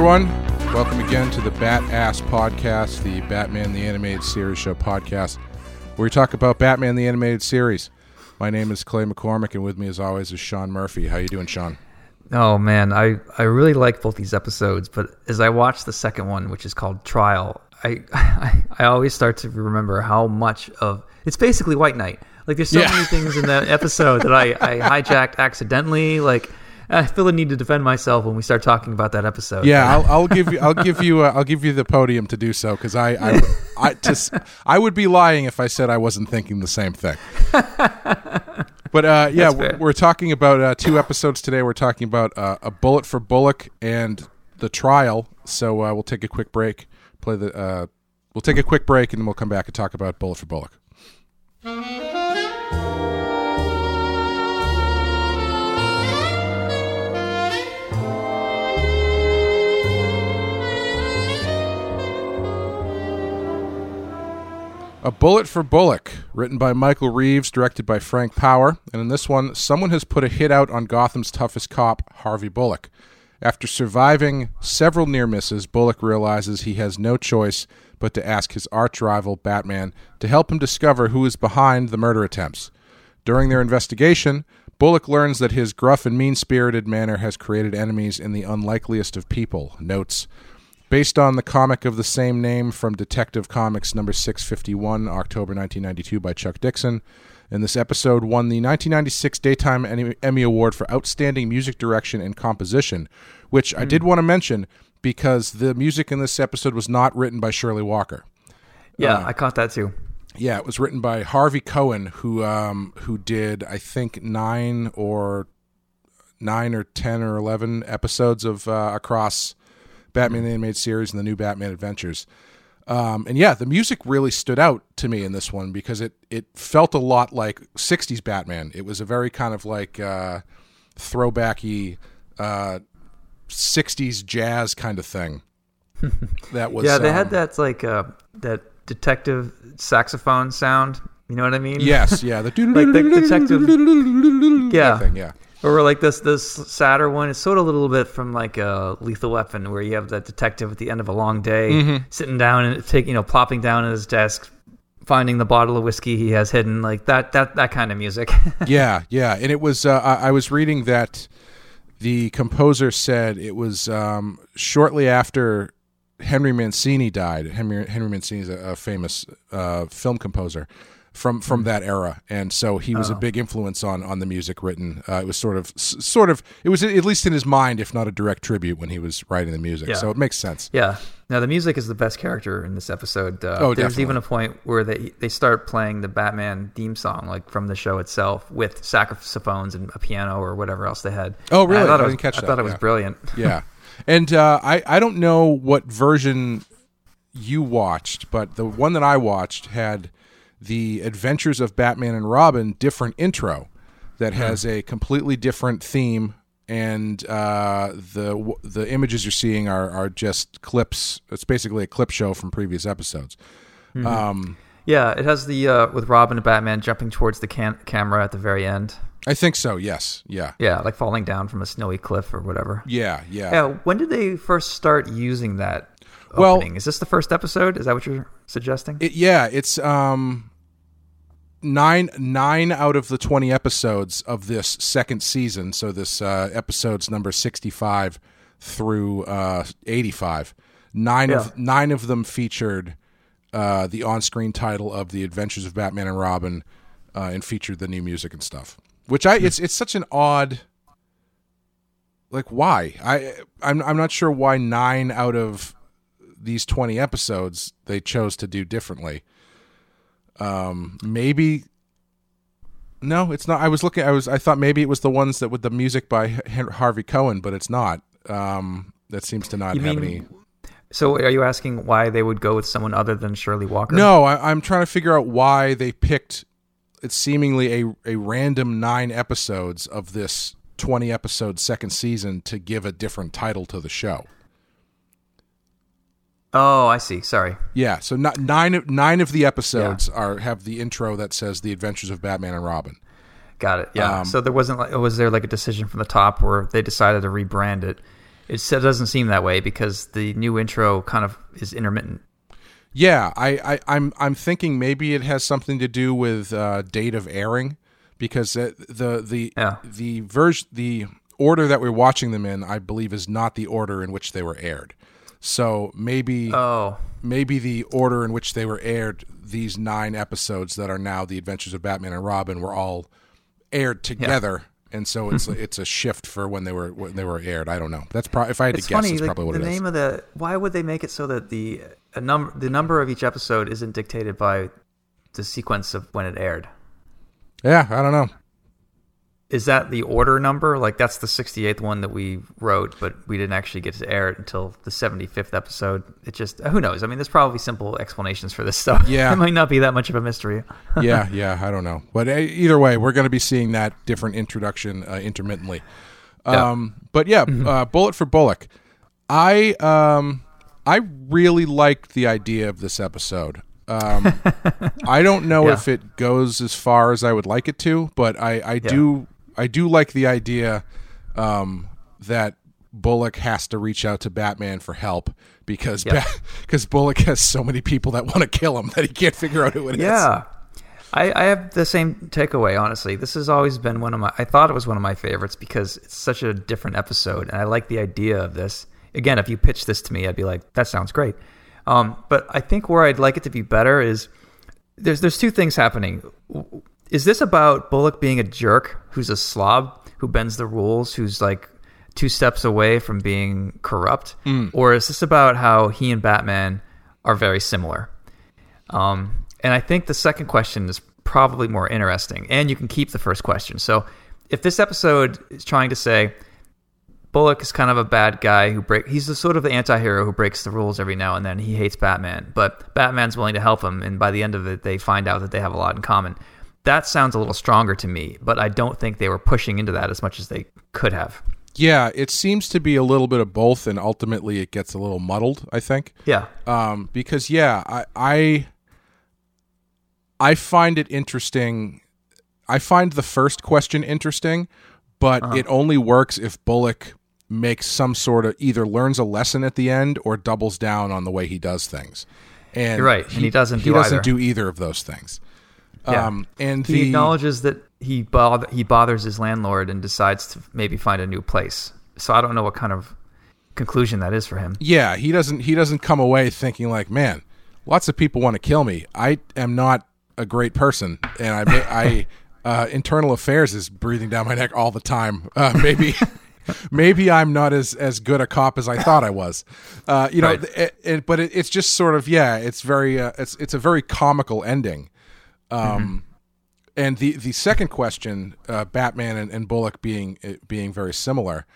Everyone, welcome again to the Bat Ass Podcast, the Batman the Animated Series show podcast, where we talk about Batman the Animated Series. My name is Clay McCormick, and with me, as always, is Sean Murphy. How you doing, Sean? Oh man, I, I really like both these episodes, but as I watch the second one, which is called Trial, I, I I always start to remember how much of it's basically White Knight. Like there's so Yeah. many things in that episode that I, I hijacked accidentally. Like I feel the need to defend myself when we start talking about that episode. Yeah, I'll, I'll give you, I'll give you, uh, I'll give you the podium to do so because I, I, I, I would be lying if I said I wasn't thinking the same thing. But uh, yeah, we're, we're talking about uh, two episodes today. We're talking about uh, a bullet for Bullock and the trial. So uh, we'll take a quick break. Play the. Uh, we'll take a quick break and then we'll come back and talk about bullet for Bullock. A Bullet for Bullock, written by Michael Reaves, directed by Frank Paur. And in this one, someone has put a hit out on Gotham's toughest cop, Harvey Bullock. After surviving several near misses, Bullock realizes he has no choice but to ask his arch rival, Batman, to help him discover who is behind the murder attempts. During their investigation, Bullock learns that his gruff and mean spirited manner has created enemies in the unlikeliest of people. Notes based on the comic of the same name from Detective Comics number 651, October 1992, by Chuck Dixon. And this episode won the 1996 Daytime Emmy Award for Outstanding Music Direction and Composition, which I did want to mention because the music in this episode was not written by Shirley Walker. yeah, uh, I caught that too. Yeah, it was written by Harvey Cohen, who um, who did I think nine or nine or ten or eleven episodes of uh, across Batman the Animated Series and the new Batman Adventures. Um, and yeah, the music really stood out to me in this one because it it felt a lot like '60s Batman. It was a very kind of like uh, throwbacky uh, '60s jazz kind of thing. That was Yeah, they um, had that like uh, that detective saxophone sound. You know what I mean? Yes, yeah, the Like the detective- Yeah. thing, yeah. Or like this this sadder one. is sort of a little bit from like a Lethal Weapon, where you have that detective at the end of a long day, Mm-hmm. sitting down and taking you know plopping down at his desk, finding the bottle of whiskey he has hidden, like that that that kind of music. yeah, yeah, and it was. Uh, I, I was reading that the composer said it was um, shortly after Henry Mancini died. Henry Henry Mancini is a, a famous uh, film composer from from that era, and so he was a big influence on on the music written. Uh, it was sort of sort of it was at least in his mind, if not a direct tribute, when he was writing the music. Yeah. So it makes sense. yeah. Now the music is the best character in this episode. Uh, Oh, there's definitely. even a point where they they start playing the Batman theme song, like from the show itself, with saxophones and a piano or whatever else they had. Oh, really? I thought I it was, catch I that, thought it was yeah. brilliant. yeah and uh, I, I don't know what version you watched but the one that i watched had the adventures of batman and robin different intro that has a completely different theme and uh, the the images you're seeing are, are just clips it's basically a clip show from previous episodes um, Yeah, it has the uh, with Robin and Batman jumping towards the cam- camera at the very end. i think so yes yeah Yeah, like falling down from a snowy cliff or whatever. yeah yeah Yeah, when did they first start using that Well- Is this the first episode? Is that what you're suggesting? It, yeah, it's um nine nine out of the twenty episodes of this second season. So this uh, episodes number sixty five through uh, eighty five. Nine Yeah. of nine of them featured uh, the on screen title of the Adventures of Batman and Robin, uh, and featured the new music and stuff. Which I it's it's such an odd. Like why I I'm I'm not sure why nine out of these 20 episodes they chose to do differently. Um, maybe no, it's not. I was looking. I was. I thought maybe it was the ones that with the music by Hen- Harvey Cohen, but it's not. Um, that seems to not You have mean any. So are you asking why they would go with someone other than Shirley Walker? No, I, I'm trying to figure out why they picked. It's seemingly a a random nine episodes of this 20 episode second season to give a different title to the show. Oh, I see. Sorry. Yeah, so not, nine of- nine of the episodes are have the intro that says "The Adventures of Batman and Robin." Got it. Yeah. Um, so there wasn't like was there like a decision from the top where they decided to rebrand it? It doesn't seem that way because the new intro kind of is intermittent. Yeah, I, I, I'm I'm thinking maybe it has something to do with uh, date of airing, because uh, the the Yeah. the version the order that we're watching them in, I believe, is not the order in which they were aired. So maybe Oh, maybe the order in which they were aired, these nine episodes that are now the Adventures of Batman and Robin, were all aired together, and so it's it's a shift for when they were when they were aired. I don't know. That's probably if I had it's to guess, funny. that's like, probably what the it is. name of the why would they make it so that the a number the number of each episode isn't dictated by the sequence of when it aired? yeah, I don't know. Is that the order number? Like that's the 68th one that we wrote, but we didn't actually get to air it until the 75th episode. It just who knows? I mean, there's probably simple explanations for this stuff. Yeah. it might not be that much of a mystery. yeah, yeah, I don't know. But uh, either way, we're going to be seeing that different introduction uh, intermittently. Yeah. Um, but yeah, uh, Bullet for Bullock. I um, I really liked the idea of this episode. Um, I don't know Yeah. if it goes as far as I would like it to, but I, I do I do like the idea um, that Bullock has to reach out to Batman for help because Yeah. because Bullock has so many people that want to kill him that he can't figure out who it is. Yeah. I, I have the same takeaway, honestly. This has always been one of my I thought it was one of my favorites because it's such a different episode and I like the idea of this. Again, if you pitched this to me, I'd be like, that sounds great. Um, but I think where I'd like it to be better is there's there's two things happening. Is this about Bullock being a jerk who's a slob who bends the rules, who's like two steps away from being corrupt, or is this about how he and Batman are very similar? Um, and I think the second question is probably more interesting, and you can keep the first question. So, if this episode is trying to say Bullock is kind of a bad guy who break, he's the sort of the anti-hero who breaks the rules every now and then. He hates Batman, but Batman's willing to help him, and by the end of it, they find out that they have a lot in common. That sounds a little stronger to me, but I don't think they were pushing into that as much as they could have. Yeah, it seems to be a little bit of both, and ultimately it gets a little muddled. I think, Yeah, um, because yeah, I, I I find it interesting. I find the first question interesting, but Uh-huh. it only works if Bullock makes some sort of either learns a lesson at the end or doubles down on the way he does things. And You're right, and he doesn't he do doesn't either. do either of those things. Yeah. Um, and he the acknowledges that he bother, he bothers his landlord and decides to maybe find a new place. So I don't know what kind of conclusion that is for him. yeah he doesn't he doesn't come away thinking like man lots of people want to kill me i am not a great person and i may, i uh, internal affairs is breathing down my neck all the time uh, maybe maybe i'm not as as good a cop as i thought i was uh, you know Right. it, it, but it, it's just sort of yeah it's very uh, it's it's a very comical ending um and the the second question uh, batman and, and bullock being uh, being very similar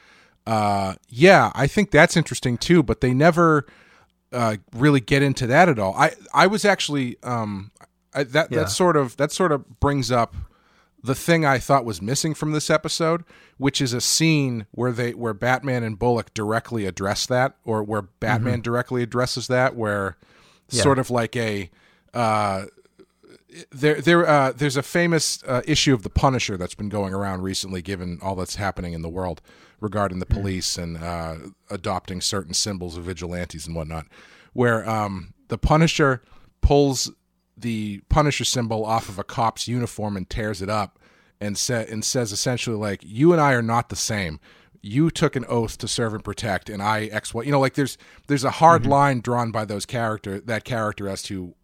uh, yeah, I think that's interesting too. But they never uh, really get into that at all. I I was actually um, I, that Yeah. that sort of that sort of brings up the thing I thought was missing from this episode, which is a scene where they where Batman and Bullock directly address that, or where Batman directly addresses that, where sort of like a uh, there there uh, there's a famous uh, issue of the Punisher that's been going around recently, given all that's happening in the world regarding the police and uh, adopting certain symbols of vigilantes and whatnot, where um, the Punisher pulls the Punisher symbol off of a cop's uniform and tears it up, and sa- and says essentially like, "You and I are not the same." You took an oath to serve and protect, and I X Y. You know, like there's there's a hard line drawn by those character that character as to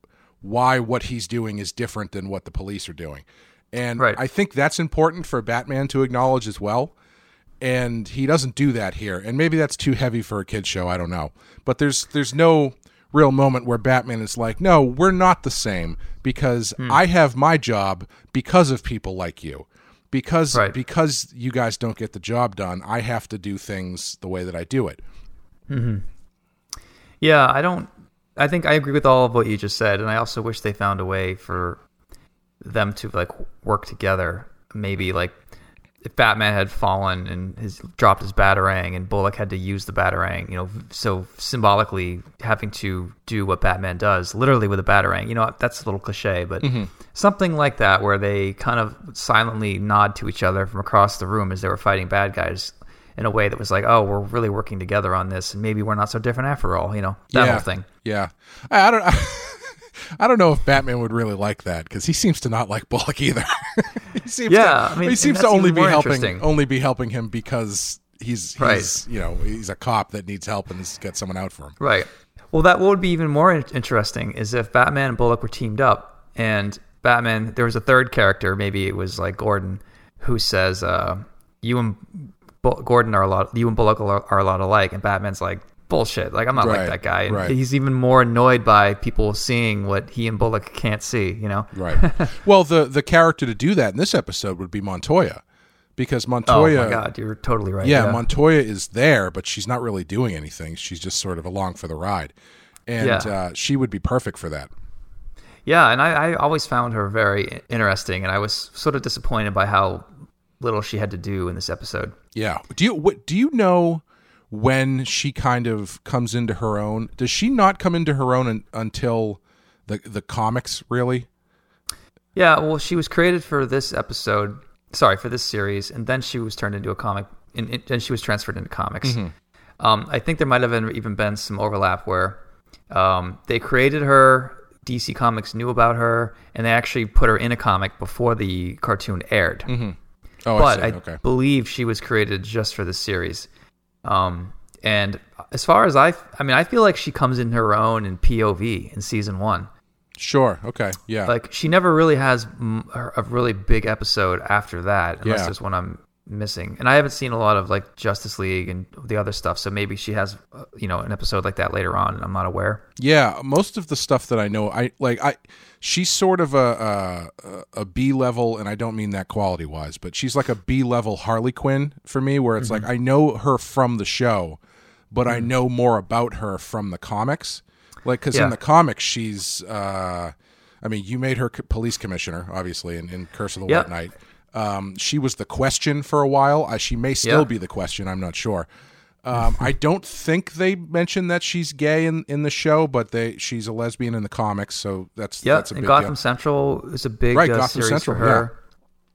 why what he's doing is different than what the police are doing. And Right. I think that's important for Batman to acknowledge as well. And he doesn't do that here. And maybe that's too heavy for a kid show, I don't know. But there's there's no real moment where Batman is like, "No, we're not the same because Hmm. I have my job because of people like you." Because Right. because you guys don't get the job done, I have to do things the way that I do it. Yeah, I don't. I think I agree with all of what you just said, and I also wish they found a way for them to like work together. Maybe like if Batman had fallen and his dropped his batarang, and Bullock had to use the batarang, you know, so symbolically having to do what Batman does, literally with a batarang. You know, that's a little cliche, but mm-hmm. something like that, where they kind of silently nod to each other from across the room as they were fighting bad guys. In a way that was like, oh, we're really working together on this, and maybe we're not so different after all. You know, that yeah, whole thing. Yeah, I, I don't. I don't know if Batman would really like that because he seems to not like Bullock either. he seems Yeah, to, I mean, he seems to only be helping only be helping him because he's he's Right. you know he's a cop that needs help and has got someone out for him. Right. Well, that would be even more interesting is if Batman and Bullock were teamed up, and Batman there was a third character, maybe it was like Gordon, who says, uh, "You and Gordon are a lot. You and Bullock are, are a lot alike," and Batman's like. Bullshit! Like I'm not Right, like that guy, and right. he's even more annoyed by people seeing what he and Bullock can't see. You know? Right. well, the the character to do that in this episode would be Montoya, because Montoya. Oh my god, you're totally right. Yeah, Montoya is there, but she's not really doing anything. She's just sort of along for the ride, and Yeah. uh, she would be perfect for that. Yeah, and I, I always found her very interesting, and I was sort of disappointed by how little she had to do in this episode. Yeah. Do you what, do you know when she kind of comes into her own? Does she not come into her own un, until the the comics really? Yeah, well, she was created for this episode. Sorry, for this series, and then she was turned into a comic, and then she was transferred into comics. Um, I think there might have been, even been some overlap where um, they created her. DC Comics knew about her, and they actually put her in a comic before the cartoon aired. Oh, but I okay. believe she was created just for this series. Um, and as far as I, I mean, I feel like she comes in her own in POV in season one. Sure. Okay. Yeah. Like she never really has a really big episode after that, unless Yeah. there's one I'm missing. And I haven't seen a lot of like Justice League and the other stuff, so maybe she has, uh, you know, an episode like that later on, and I'm not aware. Yeah, most of the stuff that I know, I like. I she's sort of a a, a B level, and I don't mean that quality wise, but she's like a B level Harley Quinn for me, where it's like I know her from the show, but I know more about her from the comics. Like, because Yeah. in the comics, she's. uh I mean, you made her police commissioner, obviously, in, in Curse of the Yep. White Knight. Um, she was the question for a while. Uh, she may still Yeah. be the question. I'm not sure. Um, I don't think they mentioned that she's gay in, in the show, but they she's a lesbian in the comics, so that's Yeah, that's a and big Gotham deal. Central is a big Right, uh, Gotham series Central, for her.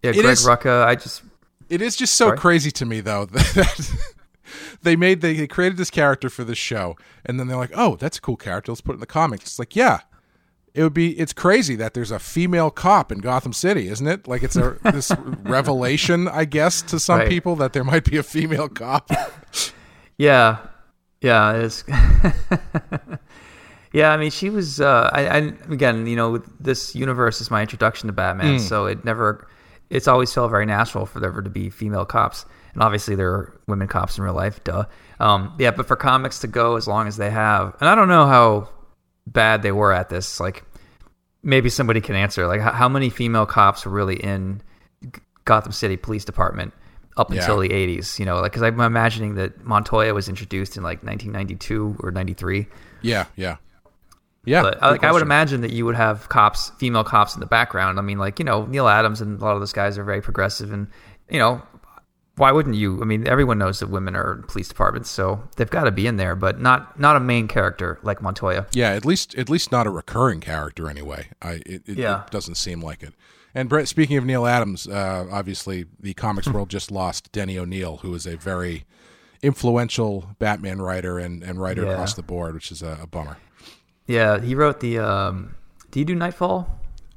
Yeah, It Greg is- Rucka. I just It is just so Sorry? crazy to me though that they made they, they created this character for this show, and then they're like, oh, that's a cool character. Let's put it in the comics. It's like, yeah. It would be. It's crazy that there's a female cop in Gotham City, isn't it? Like it's a this revelation, I guess, to some Right. people that there might be a female cop. Yeah, yeah, it's. yeah, I mean, she was. Uh, I, I again, you know, this universe is my introduction to Batman, so it never. It's always felt very natural for there to be female cops, and obviously there are women cops in real life. Duh. Um, yeah, but for comics to go as long as they have, and I don't know how bad they were at this. Like, maybe somebody can answer. Like, how, how many female cops were really in Gotham City Police Department up Yeah. until the 80s? You know, like because I'm imagining that Montoya was introduced in like 1992 or 93. yeah, yeah, yeah. But good like, I would imagine that you would have cops, female cops in the background. I mean, like you know, Neal Adams and a lot of those guys are very progressive, and you know, why wouldn't you? I mean, everyone knows that women are in police departments, so they've got to be in there, but not not a main character like Montoya. Yeah, at least at least not a recurring character anyway. I it, it, Yeah. it doesn't seem like it. And Brett, speaking of Neal Adams, uh, obviously the comics world just lost Denny O'Neil, who is a very influential Batman writer and, and writer Yeah. across the board, which is a, a bummer. Yeah, he wrote the. Um, do you do Nightfall?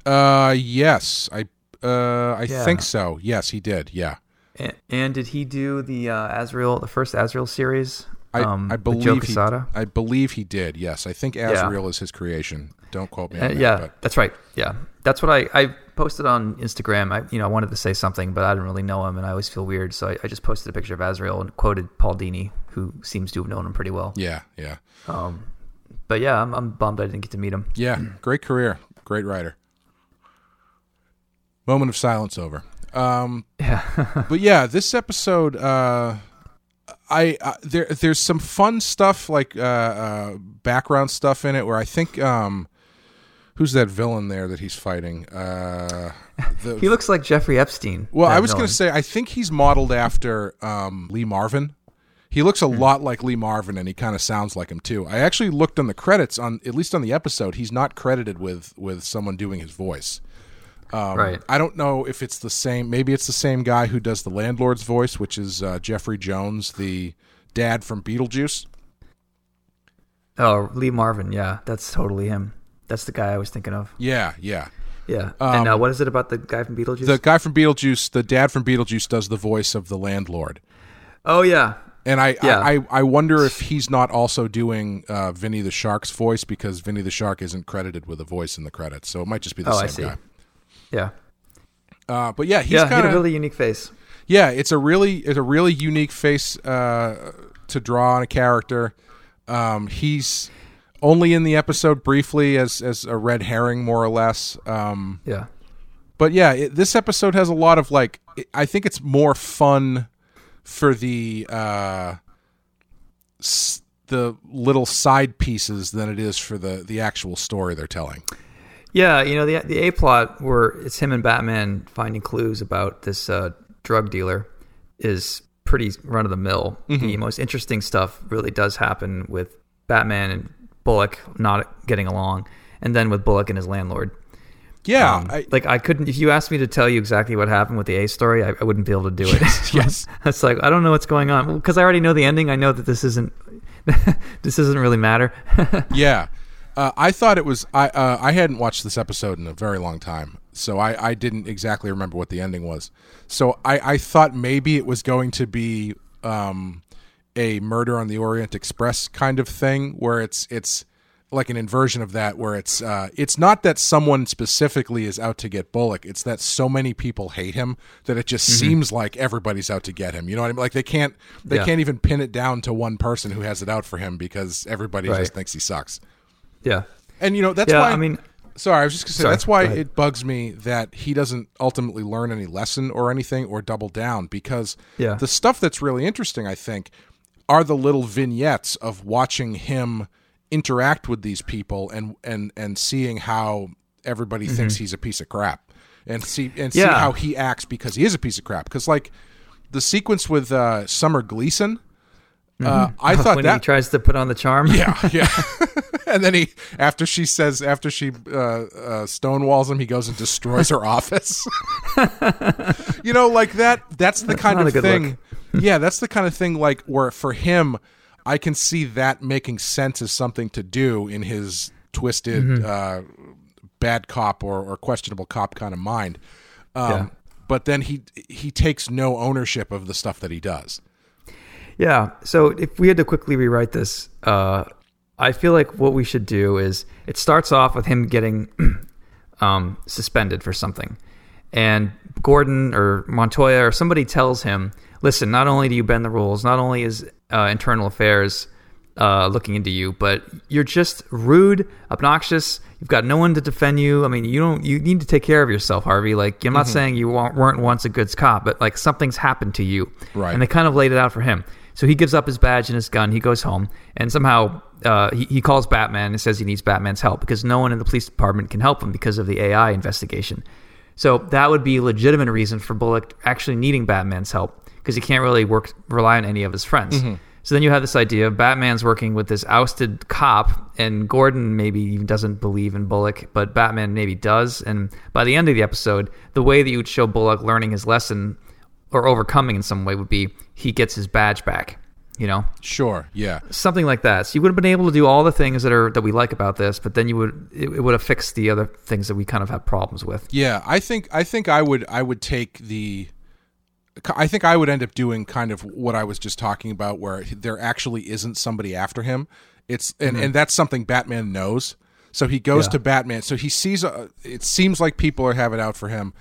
Uh, yes, I uh, I Yeah. think so. Yes, he did. Yeah, And, and did he do the uh, Azrael, the first Azrael series? I um, I believe Joe he, I believe he did. Yes, I think Azrael is his creation. Don't quote me on Uh, that. yeah, but that's right. Yeah, that's what I I posted on Instagram. I you know I wanted to say something, but I didn't really know him, and I always feel weird, so I, I just posted a picture of Azrael and quoted Paul Dini, who seems to have known him pretty well. yeah, yeah, Um, but yeah, I'm, I'm bummed I didn't get to meet him. yeah. Great career, great writer. Moment of silence over. Um, Yeah, but yeah, this episode, uh, I uh, there there's some fun stuff like uh, uh, background stuff in it where I think um, who's that villain there that he's fighting? Uh, the, he looks like Jeffrey Epstein. well, I was going to say I think he's modeled after um, Lee Marvin. He looks a Hmm. lot like Lee Marvin, and he kind of sounds like him too. I actually looked on the credits on at least on the episode. He's not credited with with someone doing his voice. Um, Right. I don't know if it's the same. Maybe it's the same guy who does the landlord's voice, which is uh, Jeffrey Jones, the dad from Beetlejuice. Oh, Lee Marvin. Yeah, that's totally him. That's the guy I was thinking of. Yeah, yeah. Yeah. and uh, what is it about the guy from Beetlejuice? Um, The guy from Beetlejuice, the dad from Beetlejuice, does the voice of the landlord. oh yeah. And I, Yeah. I, I, I wonder if he's not also doing uh, Vinny the Shark's voice because Vinny the Shark isn't credited with a voice in the credits, so it might just be the Oh, same guy. Yeah. Uh, but yeah, he's yeah. He kind had a really unique face. yeah. It's a really it's a really unique face uh, to draw on a character. Um, he's only in the episode briefly as as a red herring, more or less. Um, Yeah. but yeah, it, this episode has a lot of like. It, I think it's more fun for the uh, s- the little side pieces than it is for the the actual story they're telling. Yeah, you know the the A plot where it's him and Batman finding clues about this uh, drug dealer is pretty run of the mill. The most interesting stuff really does happen with Batman and Bullock not getting along, and then with Bullock and his landlord. Yeah, Um, I, like I couldn't. If you asked me to tell you exactly what happened with the A story, I, I wouldn't be able to do it. yes. it's like I don't know what's going on because I already know the ending. I know that this isn't. this doesn't really matter. yeah. Uh, I thought it was. I uh, I hadn't watched this episode in a very long time, so I, I didn't exactly remember what the ending was. So I, I thought maybe it was going to be um, a Murder on the Orient Express kind of thing, where it's it's like an inversion of that, where it's uh, it's not that someone specifically is out to get Bullock, it's that so many people hate him that it just seems like everybody's out to get him. You know what I mean? Like they can't they Yeah. can't even pin it down to one person who has it out for him because everybody Right. just thinks he sucks. Yeah, And you know that's yeah. why I mean, sorry, I was just gonna say Sorry, that's why it bugs me that he doesn't ultimately learn any lesson or anything or double down because Yeah. the stuff that's really interesting, I think, are the little vignettes of watching him interact with these people and and and seeing how everybody thinks he's a piece of crap and see and see Mm-hmm. Yeah. how he acts because he is a piece of crap because like the sequence with uh, Summer Gleason. Uh, I thought Mm-hmm. when that he tries to put on the charm, yeah, yeah. and then he, after she says, after she uh, uh, stonewalls him, he goes and destroys her office. you know, like that. That's the kind of thing. yeah, that's the kind of thing. Like where for him, I can see that making sense as something to do in his twisted, Mm-hmm. uh, bad cop or, or questionable cop kind of mind. Um, Yeah. But then he he takes no ownership of the stuff that he does. Yeah. So if we had to quickly rewrite this, uh, I feel like what we should do is it starts off with him getting um, suspended for something, and Gordon or Montoya or somebody tells him, "Listen, not only do you bend the rules, not only is uh, internal affairs uh, looking into you, but you're just rude, obnoxious. You've got no one to defend you. I mean, you don't. You need to take care of yourself, Harvey. Like, I'm not saying you weren't once a good cop, but like something's happened to you, Right. And they kind of laid it out for him. So he gives up his badge and his gun. He goes home, and somehow uh, he, he calls Batman and says he needs Batman's help because no one in the police department can help him because of the AI investigation. So that would be a legitimate reason for Bullock actually needing Batman's help because he can't really work rely on any of his friends. So then you have this idea of Batman's working with this ousted cop, and Gordon maybe even doesn't believe in Bullock, but Batman maybe does. And by the end of the episode, the way that you would show Bullock learning his lesson or overcoming in some way would be he gets his badge back. You know, Sure. Yeah. something like that. So you would have been able to do all the things that are that we like about this, but then you would it, it would have fixed the other things that we kind of have problems with. Yeah, I think I think I would I would take the I think I would end up doing kind of what I was just talking about where there actually isn't somebody after him. It's and, and that's something Batman knows. So he goes Yeah. to Batman. So he sees uh, it seems like people are having out for him.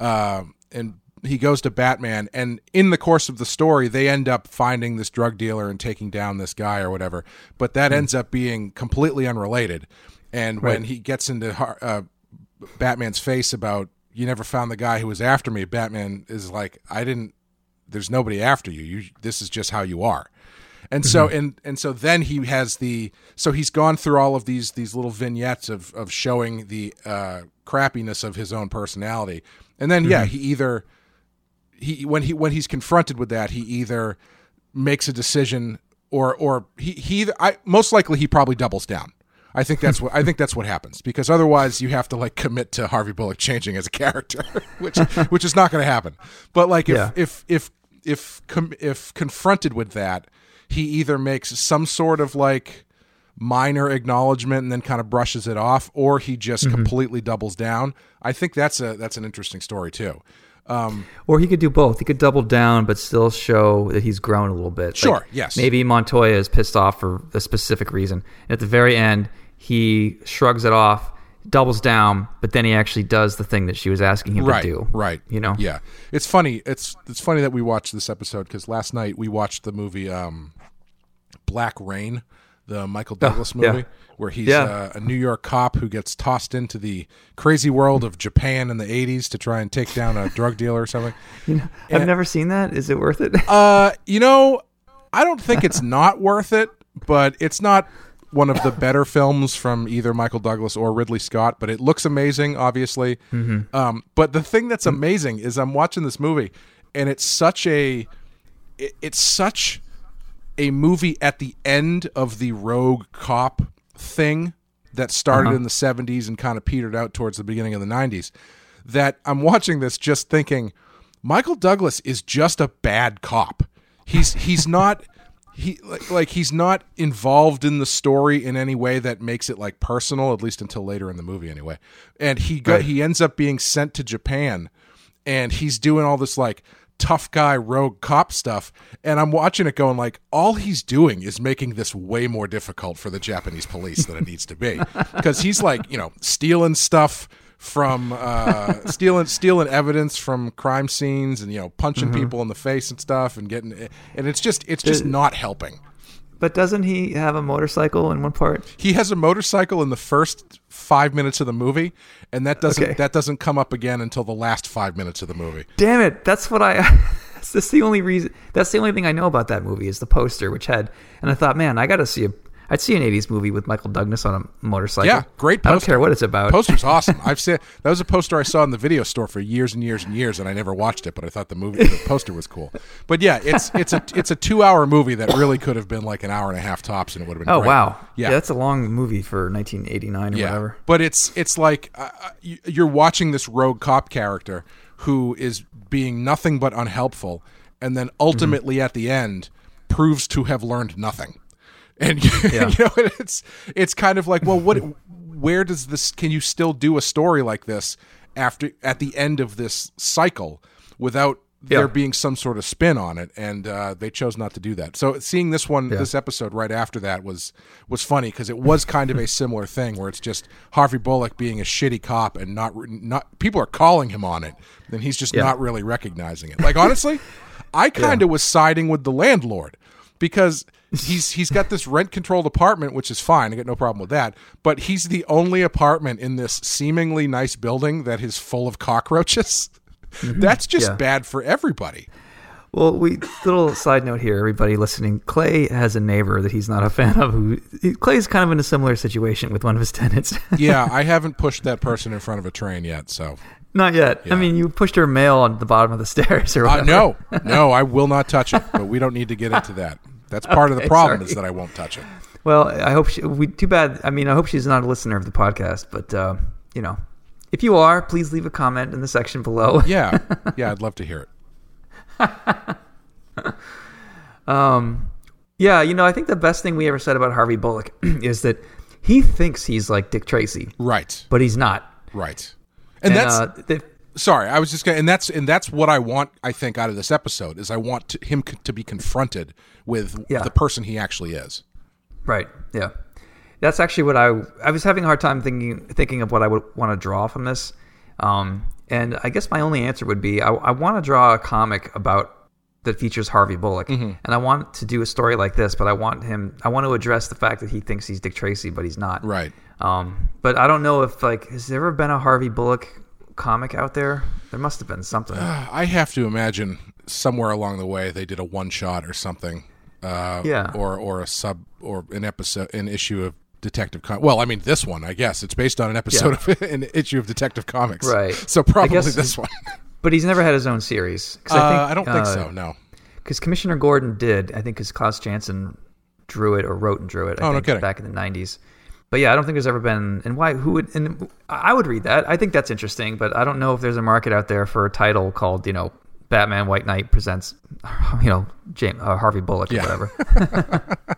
Uh, and he goes to Batman and in the course of the story they end up finding this drug dealer and taking down this guy or whatever. But that ends up being completely unrelated. And when he gets into uh, Batman's face about you never found the guy who was after me. Batman is like, I didn't. There's nobody after you. You. This is just how you are. And so and and so then he has the so he's gone through all of these these little vignettes of of showing the uh, crappiness of his own personality. And then yeah, he either he when he when he's confronted with that, he either makes a decision or or he he either, I most likely he probably doubles down. I think that's what I think that's what happens because otherwise you have to like commit to Harvey Bullock changing as a character, which which is not going to happen. But like if Yeah. if if if com- if confronted with that, he either makes some sort of like minor acknowledgement and then kind of brushes it off, or he just Mm-hmm. completely doubles down. I think that's a that's an interesting story too. Um, Or he could do both. He could double down, but still show that he's grown a little bit. Sure, Like, yes. Maybe Montoya is pissed off for a specific reason. And at the very end, he shrugs it off, doubles down, but then he actually does the thing that she was asking him right, to do. right. You know? yeah. It's funny. It's it's funny that we watched this episode because last night we watched the movie um, Black Rain, the Michael Douglas Oh, yeah. movie, where he's Yeah. uh, a New York cop who gets tossed into the crazy world of Japan in the '80s to try and take down a drug dealer or something. You know, I've never seen that. Is it worth it? Uh, you know, I don't think it's not worth it, but it's not one of the better films from either Michael Douglas or Ridley Scott. But it looks amazing, obviously. Um, but the thing that's amazing is I'm watching this movie, and it's such a, it, it's such a movie at the end of the rogue cop thing that started uh-huh. in the 70s and kind of petered out towards the beginning of the 90s that I'm watching this just thinking Michael Douglas is just a bad cop. He's he's not he like, like he's not involved in the story in any way that makes it like personal at least until later in the movie anyway. And he got Right. he ends up being sent to Japan and he's doing all this like tough guy rogue cop stuff and i'm watching it going like all he's doing is making this way more difficult for the japanese police than it needs to be. Because he's like you know stealing stuff from uh stealing stealing evidence from crime scenes and you know punching people in the face and stuff and getting and it's just it's just not helping but doesn't he have a motorcycle in one part? he has a motorcycle in the first five minutes of the movie and that doesn't Okay. that doesn't come up again until the last five minutes of the movie Damn it! That's what I. that's the only reason. That's the only thing I know about that movie is the poster, which had. And I thought, man, I got to see a. I'd see an '80s movie with Michael Douglas on a motorcycle. Yeah, great I don't care what it's about. Poster's awesome. I've seen that was a poster I saw in the video store for years and years and years, and I never watched it, but I thought the movie, the poster was cool. But yeah, it's it's a it's a two hour movie that really could have been like an hour and a half tops, and it would have been. Oh great. wow! Yeah. that's a long movie for 1989 or yeah. whatever. But it's it's like uh, uh, you- you're watching this rogue cop character who is being nothing but unhelpful, and then ultimately at the end proves to have learned nothing. And Yeah. you know, it's it's kind of like, well, what? Where does this? Can you still do a story like this after at the end of this cycle without Yeah. there being some sort of spin on it? And uh, they chose not to do that. So seeing this one, Yeah. this episode right after that was was funny because it was kind of a similar thing where it's just Harvey Bullock being a shitty cop and not not people are calling him on it, then he's just Yeah. not really recognizing it. Like honestly, I kind of was siding with the landlord because he's he's got this rent controlled apartment which is fine i got no problem with that but he's the only apartment in this seemingly nice building that is full of cockroaches that's just Yeah. bad for everybody Well, we little side note here, everybody listening. Clay has a neighbor that he's not a fan of. Who Clay's kind of in a similar situation with one of his tenants. yeah i haven't pushed that person in front of a train yet so not yet. I mean, you pushed her mail on the bottom of the stairs or uh, no no i will not touch it but we don't need to get into that that's part of the problem sorry. is that i won't touch it Well, I hope she. We too bad. I mean, I hope she's not a listener of the podcast. But uh, you know, if you are, please leave a comment in the section below. yeah yeah i'd love to hear it Um, yeah, you know, I think the best thing we ever said about Harvey Bullock is that he thinks he's like Dick Tracy, right but he's not. right and, that's uh, sorry i was just gonna and that's and that's what i want i think out of this episode is i want to, him c- to be confronted with Yeah. the person he actually is right. Yeah, that's actually what I I was having a hard time thinking thinking of what I would want to draw from this. Um, and I guess my only answer would be I, I want to draw a comic about that features Harvey Bullock, and I want to do a story like this, but I want him. I want to address the fact that he thinks he's Dick Tracy, but he's not. right Um, but I don't know if like has there ever been a Harvey Bullock comic out there? There must have been something. i have to imagine somewhere along the way they did a one shot or something uh Yeah. or or a sub or an episode an issue of detective com- well i mean this one i guess it's based on an episode of an issue of detective comics Right. so probably this one But he's never had his own series. 'Cause uh, i don't think uh, so no Because Commissioner Gordon did, I think, because Klaus Janson drew it or wrote and drew it. I Oh, no kidding. Back in the '90s, but yeah, I don't think there's ever been. And why? Who would? And I would read that. I think that's interesting, but I don't know if there's a market out there for a title called you know Batman White Knight presents you know James uh, Harvey Bullock or Yeah. whatever.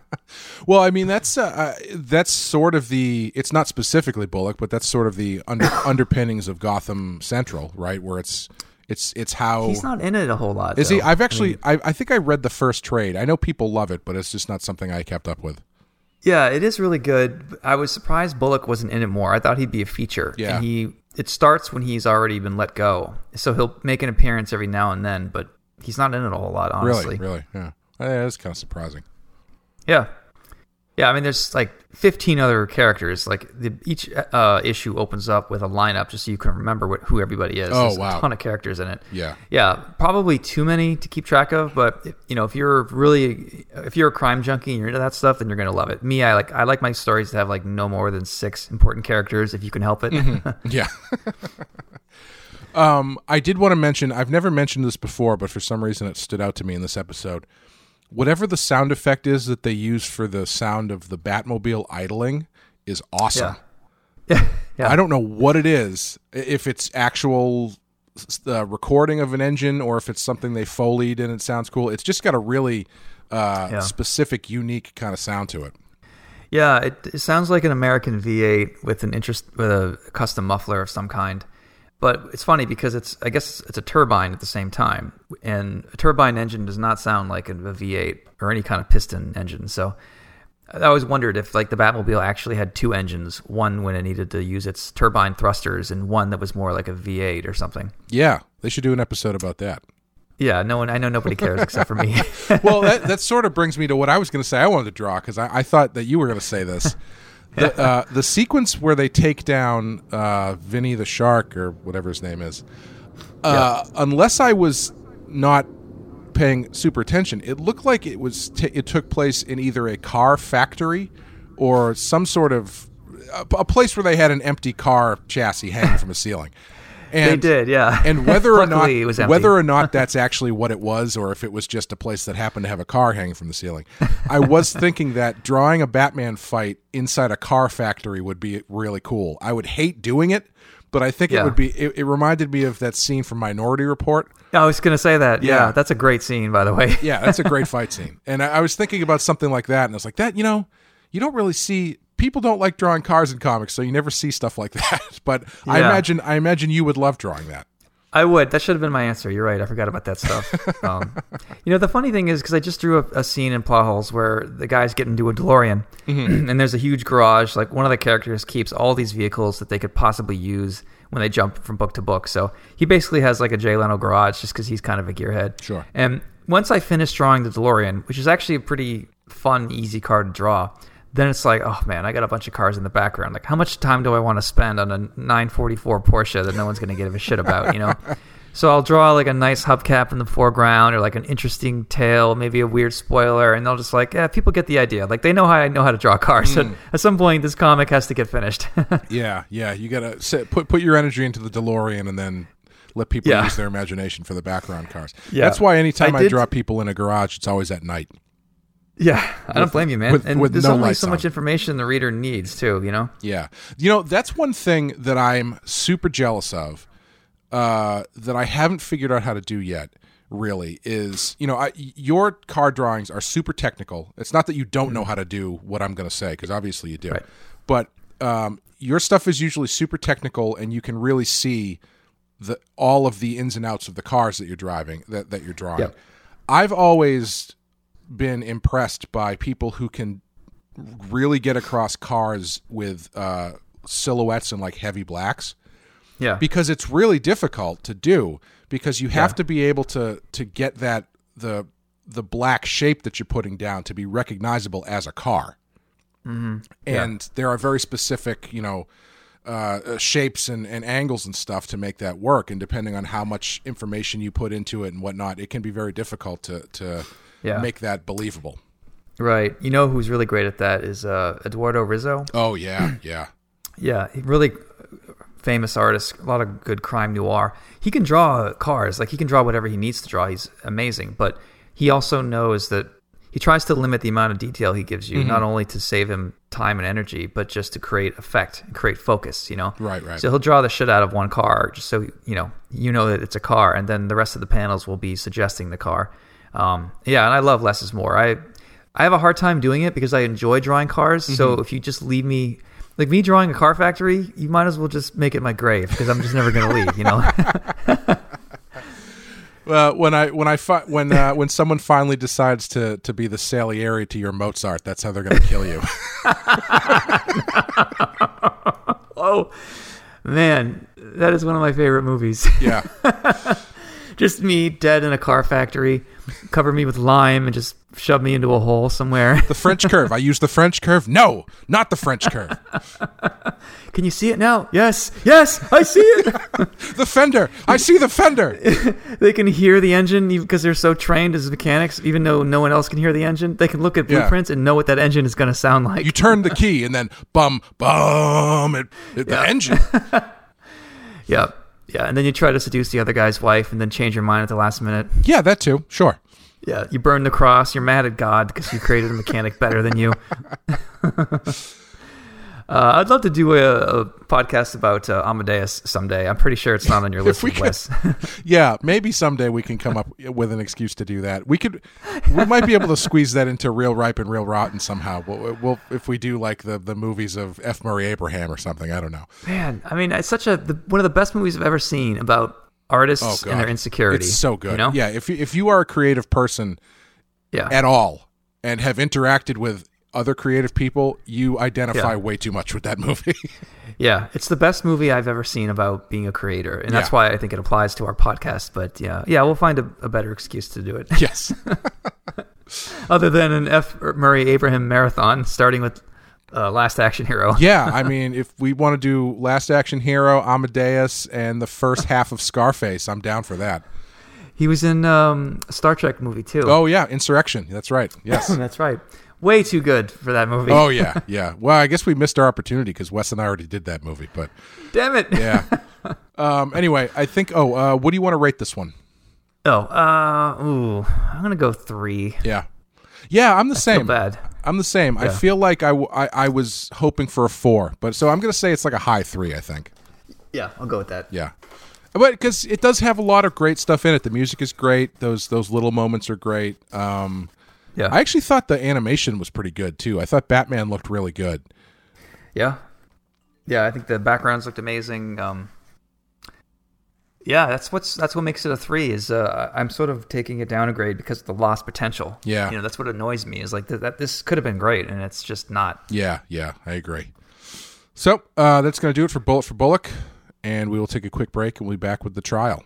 Well, I mean that's uh, uh, that's sort of the it's not specifically Bullock, but that's sort of the under, underpinnings of Gotham Central, right? Where it's it's it's how He's not in it a whole lot. is he? I've actually I, I think I read the first trade. I know people love it, but it's just not something I kept up with. Yeah, it is really good. I was surprised Bullock wasn't in it more. I thought he'd be a feature. Yeah. And he it starts when he's already been let go. So he'll make an appearance every now and then, but he's not in it a whole lot, honestly. Really, really, yeah. Yeah, that's kind of surprising. Yeah. Yeah, I mean there's like 15 other characters. Like the, each uh, issue opens up with a lineup just so you can remember what, who everybody is. Oh, There's wow. a ton of characters in it. Yeah. Yeah, probably too many to keep track of, but if- you know, if you're really if you're a crime junkie and you're into that stuff, then you're going to love it. Me, I like I like my stories to have like no more than 6 important characters if you can help it. Yeah. um, I did want to mention. I've never mentioned this before, but for some reason it stood out to me in this episode. Whatever the sound effect is that they use for the sound of the Batmobile idling is awesome. yeah. yeah. I don't know what it is. If it's actual uh, recording of an engine or if it's something they foleyed and it sounds cool. It's just got a really uh, Yeah. specific, unique kind of sound to it. Yeah, it, it sounds like an American V8 with an interest with a custom muffler of some kind. But it's funny because it's I guess it's a turbine at the same time, and a turbine engine does not sound like a V8 or any kind of piston engine. So I always wondered if like the Batmobile actually had two engines, one when it needed to use its turbine thrusters, and one that was more like a V8 or something. Yeah, they should do an episode about that. Yeah, no one I know nobody cares except for me. well, that, that sort of brings me to what I was going to say. I wanted to draw because I, I thought that you were going to say this. The, uh, the sequence where they take down uh, Vinny the Shark or whatever his name is, uh, unless I was not paying super attention, it looked like it was t- it took place in either a car factory or some sort of a, a place where they had an empty car chassis hanging from a ceiling. And, they did, yeah. and whether or not whether or not that's actually what it was or if it was just a place that happened to have a car hanging from the ceiling i was thinking that drawing a batman fight inside a car factory would be really cool i would hate doing it but i think it would be it, it reminded me of that scene from minority report I was gonna say that. Yeah. Yeah. that's a great scene, by the way. yeah that's a great fight scene and I, I was thinking about something like that and i was like that you know you don't really see people don't like drawing cars in comics so you never see stuff like that but i imagine i imagine you would love drawing that I would. That should have been my answer. You're right. I forgot about that stuff. um, you know, the funny thing is because I just drew a, a scene in Plot Holes where the guys get into a DeLorean, and there's a huge garage. Like one of the characters keeps all these vehicles that they could possibly use when they jump from book to book. So he basically has like a Jay Leno garage just because he's kind of a gearhead. Sure. And once I finished drawing the DeLorean, which is actually a pretty fun, easy car to draw, then it's like, oh man, I got a bunch of cars in the background. Like, how much time do I want to spend on a 944 Porsche that no one's going to give a shit about, you know? So I'll draw like a nice hubcap in the foreground or like an interesting tail, maybe a weird spoiler, and they'll just like, yeah, people get the idea. Like they know how I know how to draw cars. So mm. at some point, this comic has to get finished. Yeah, yeah. You gotta set, put put your energy into the DeLorean and then let people Yeah. use their imagination for the background cars. Yeah. That's why anytime I I, did- draw people in a garage, it's always at night. Yeah, I don't blame you, man. with- and with there's no only so much information the reader needs too. You know. Yeah, you know that's one thing that I'm super jealous of uh, that I haven't figured out how to do yet. Really, is you know I, your car drawings are super technical. It's not that you don't know how to do what I'm going to say because obviously you do, Right. but um, your stuff is usually super technical and you can really see the all of the ins and outs of the cars that you're driving that, that you're drawing. Yep. I've always been impressed by people who can really get across cars with uh, silhouettes and like heavy blacks. Yeah. because it's really difficult to do because you have to be able to to get that the the black shape that you're putting down to be recognizable as a car. Mm-hmm. and there are very specific you know uh, uh, shapes and, and angles and stuff to make that work. And depending on how much information you put into it and whatnot it can be very difficult to to Yeah. make that believable Right. You know who's really great at that is uh, Eduardo Risso. oh yeah yeah Yeah, really famous artist, a lot of good crime noir. He can draw cars, like he can draw whatever he needs to draw. He's amazing, but he also knows that he tries to limit the amount of detail he gives Mm-hmm. you, not only to save him time and energy, but just to create effect and create focus. You know, Right, right. So he'll draw the shit out of one car, just so you know you know that it's a car, and then the rest of the panels will be suggesting the car. Um, yeah, and I love less is more. I I have a hard time doing it because I enjoy drawing cars. So Mm-hmm. if you just leave me. Like me drawing a car factory, you might as well just make it my grave because I'm just never going to leave, you know. Uh, when I when I fi- when uh, when someone finally decides to to be the Salieri to your Mozart, that's how they're going to kill you. Oh, man, that is one of my favorite movies. yeah, just me dead in a car factory, cover me with lime and just shove me into a hole somewhere. the French curve. I use the French curve. No, not the French curve. Can you see it now? Yes, yes, I see it. The fender. I see the fender. they can hear the engine because they're so trained as mechanics, even though no one else can hear the engine. They can look at Yeah. blueprints and know what that engine is going to sound like. You turn the key and then bum bum. It, it, The engine. yeah. Yeah, and then you try to seduce the other guy's wife and then change your mind at the last minute. Yeah, that too. Sure. Yeah, you burn the cross. You're mad at God because you created a mechanic better than you. uh, I'd love to do a, a podcast about uh, Amadeus someday. I'm pretty sure it's not on your list, we of could- Yeah, maybe someday we can come up with an excuse to do that. We could, we might be able to squeeze that into real ripe and real rotten somehow. We'll, we'll if we do like the the movies of F. Murray Abraham or something. I don't know. Man, I mean, it's such a the, one of the best movies I've ever seen about artists Oh and their insecurity. It's so good. You know? Yeah, if you, if you are a creative person yeah, at all and have interacted with other creative people, you identify Yeah. way too much with that movie. yeah. It's the best movie I've ever seen about being a creator, and that's Yeah. why I think it applies to our podcast. But yeah, yeah, we'll find a, a better excuse to do it, yes. other than an F. Murray Abraham marathon starting with uh, Last Action Hero. Yeah, I mean, if we want to do Last Action Hero, Amadeus, and the first half of Scarface, I'm down for that. He was in um, Star Trek movie too. Oh yeah, Insurrection. That's right. Yes. that's right. Way too good for that movie. Oh yeah, yeah. Well, I guess we missed our opportunity because Wes and I already did that movie. But Damn it. yeah. um. Anyway, I think. Oh, uh, what do you want to rate this one? Oh, uh, ooh, I'm gonna go three. Yeah. Yeah, I'm the Feel same. bad. I'm the same. I feel like I, w- I I was hoping for a four, but so I'm gonna say it's like a high three. I think. Yeah, I'll go with that. Yeah. But because it does have a lot of great stuff in it, the music is great. Those those little moments are great. Um, Yeah, I actually thought the animation was pretty good too. I thought Batman looked really good. yeah, yeah. I think the backgrounds looked amazing. Um, yeah, that's what's that's what makes it a three. Is uh, I'm sort of taking it down a grade because of the lost potential. Yeah. you know that's what annoys me. Is like th- that this could have been great, and it's just not. Yeah, yeah, I agree. So uh, that's going to do it for Bullet for Bullock, and we will take a quick break, and we'll be back with the trial.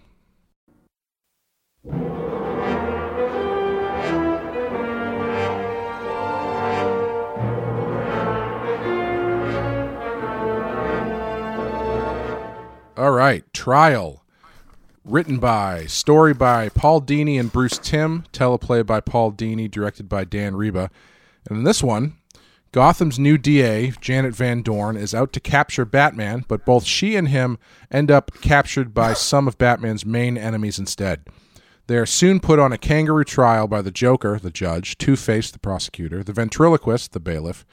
All right, trial. Written by, story by Paul Dini and Bruce Timm, teleplay by Paul Dini, directed by Dan Riba. And in this one, Gotham's new DA, Janet Van Dorn, is out to capture Batman, but both she and him end up captured by some of Batman's main enemies instead. They are soon put on a kangaroo trial by the Joker, the judge, Two Face, the prosecutor, the ventriloquist, the bailiff,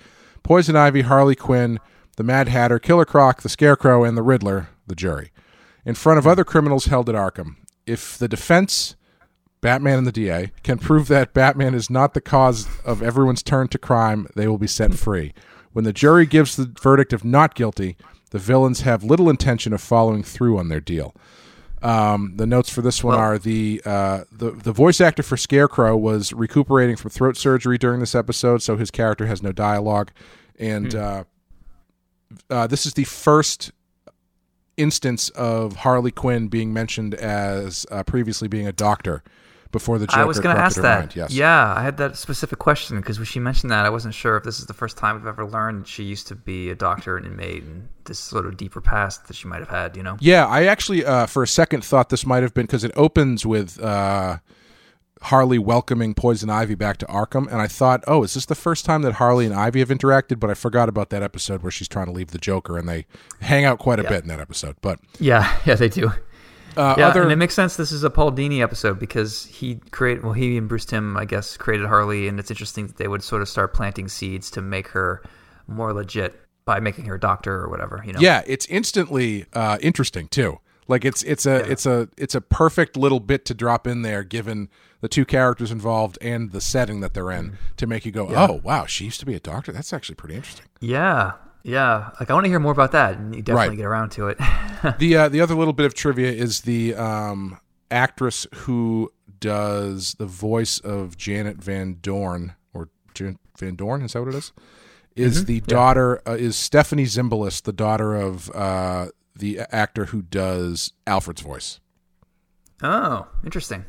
Poison Ivy, Harley Quinn, the Mad Hatter, Killer Croc, the Scarecrow, and the Riddler, the jury, in front of other criminals held at Arkham. If the defense, Batman and the DA, can prove that Batman is not the cause of everyone's turn to crime, they will be set free. When the jury gives the verdict of not guilty, the villains have little intention of following through on their deal. Um, the notes for this one Well- are the, uh, the the voice actor for Scarecrow was recuperating from throat surgery during this episode, so his character has no dialogue, and uh, uh, this is the first instance of Harley Quinn being mentioned as uh, previously being a doctor before the Joker I was going to ask that. mind. Yes. Yeah, I had that specific question because when she mentioned that, I wasn't sure if this is the first time we've ever learned she used to be a doctor and inmate, and this sort of deeper past that she might have had. You know? Yeah, I actually, uh, for a second, thought this might have been because it opens with uh, Harley welcoming Poison Ivy back to Arkham, and I thought, oh, is this the first time that Harley and Ivy have interacted? But I forgot about that episode where she's trying to leave the Joker, and they hang out quite a bit in that episode. But Yeah, yeah, they do. Uh, Yeah, other and it makes sense. This is a Paul Dini episode because he created. Well, he and Bruce Timm, I guess, created Harley, and it's interesting that they would sort of start planting seeds to make her more legit by making her a doctor or whatever. You know. yeah, it's instantly uh, interesting too. Like it's it's a it's a it's a perfect little bit to drop in there, given the two characters involved and the setting that they're in, to make you go, oh wow, she used to be a doctor. That's actually pretty interesting. Yeah. Yeah. Like I want to hear more about that, and you definitely Right. get around to it. the uh, the other little bit of trivia is the um, actress who does the voice of Janet Van Dorn or Jan- Van Dorn is that what it is? Is the daughter uh, is Stephanie Zimbalist the daughter of uh, the actor who does Alfred's voice? oh, interesting.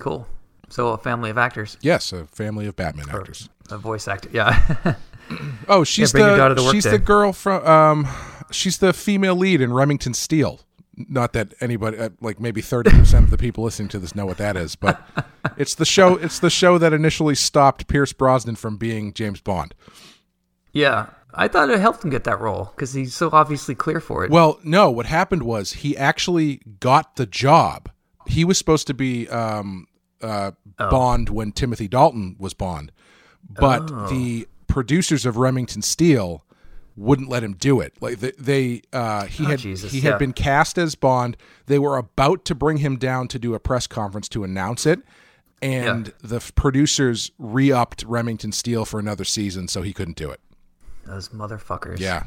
Cool. So a family of actors, Yes, a family of Batman actors. a voice actor. Yeah. Oh, she's bring your daughter to the she's day. the girl from um, she's the female lead in Remington Steele. Not that anybody, uh, like maybe thirty percent of the people listening to this know what that is, but it's the show. It's the show that initially stopped Pierce Brosnan from being James Bond. yeah. I thought it helped him get that role because he's so obviously clear for it. Well, no, what happened was he actually got the job. He was supposed to be um, uh, Bond when Timothy Dalton was Bond, but the producers of Remington Steele wouldn't let him do it. Like they, they uh, he had Jesus, he had been cast as Bond. They were about to bring him down to do a press conference to announce it. And the f- producers re-upped Remington Steele for another season, so he couldn't do it. Those motherfuckers. Yeah,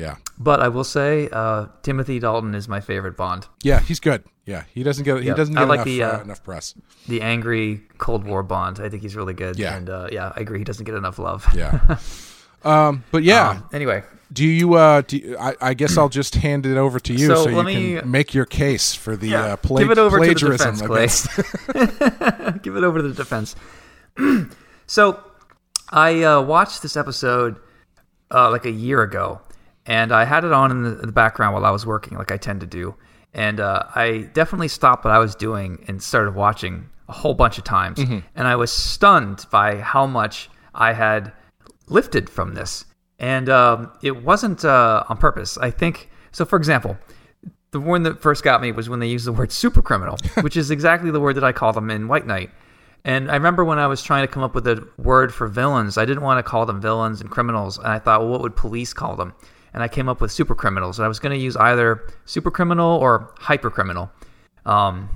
yeah. But I will say, uh, Timothy Dalton is my favorite Bond. Yeah, he's good. Yeah, he doesn't get he Yeah, doesn't I get like enough, the, uh, uh, enough press. The angry Cold War Bond. I think he's really good. Yeah. And uh, yeah, I agree. He doesn't get enough love. Yeah. um, but yeah, Um, anyway, do you? Uh, do you, I, I guess I'll just hand it over to you so, So you me- can make your case for the Yeah, uh, pla- give it over to the plagiarism defense, give it over to the defense. so I uh, watched this episode uh, like a year ago, and I had it on in the, in the background while I was working, like I tend to do. And uh, I definitely stopped what I was doing and started watching a whole bunch of times. And I was stunned by how much I had lifted from this. And um, it wasn't uh, on purpose. I think so. For example, the one that first got me was when they used the word super criminal, which is exactly the word that I call them in White Knight. And I remember when I was trying to come up with a word for villains, I didn't want to call them villains and criminals. And I thought, well, what would police call them? And I came up with super criminals. And I was going to use either super criminal or hyper criminal. Um,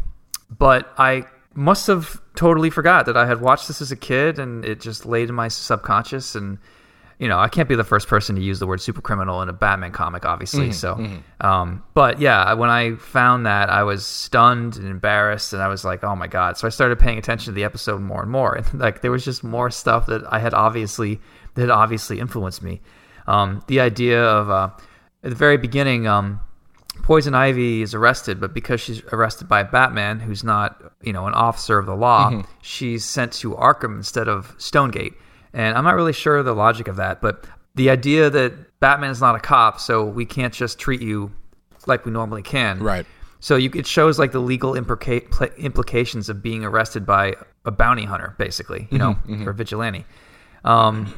but I must have totally forgot that I had watched this as a kid and it just laid in my subconscious. And, you know, I can't be the first person to use the word super criminal in a Batman comic, obviously. so, um, but yeah, when I found that, I was stunned and embarrassed and I was like, oh my God. So I started paying attention to the episode more and more. And like, there was just more stuff that I had obviously, that had obviously influenced me. Um, the idea of, uh, at the very beginning, um, Poison Ivy is arrested, but because she's arrested by Batman, who's not, you know, an officer of the law, she's sent to Arkham instead of Stonegate. And I'm not really sure the logic of that, but the idea that Batman is not a cop, so we can't just treat you like we normally can. Right. So you, it shows like the legal implica- implications of being arrested by a bounty hunter, basically, you know, or a vigilante. Um,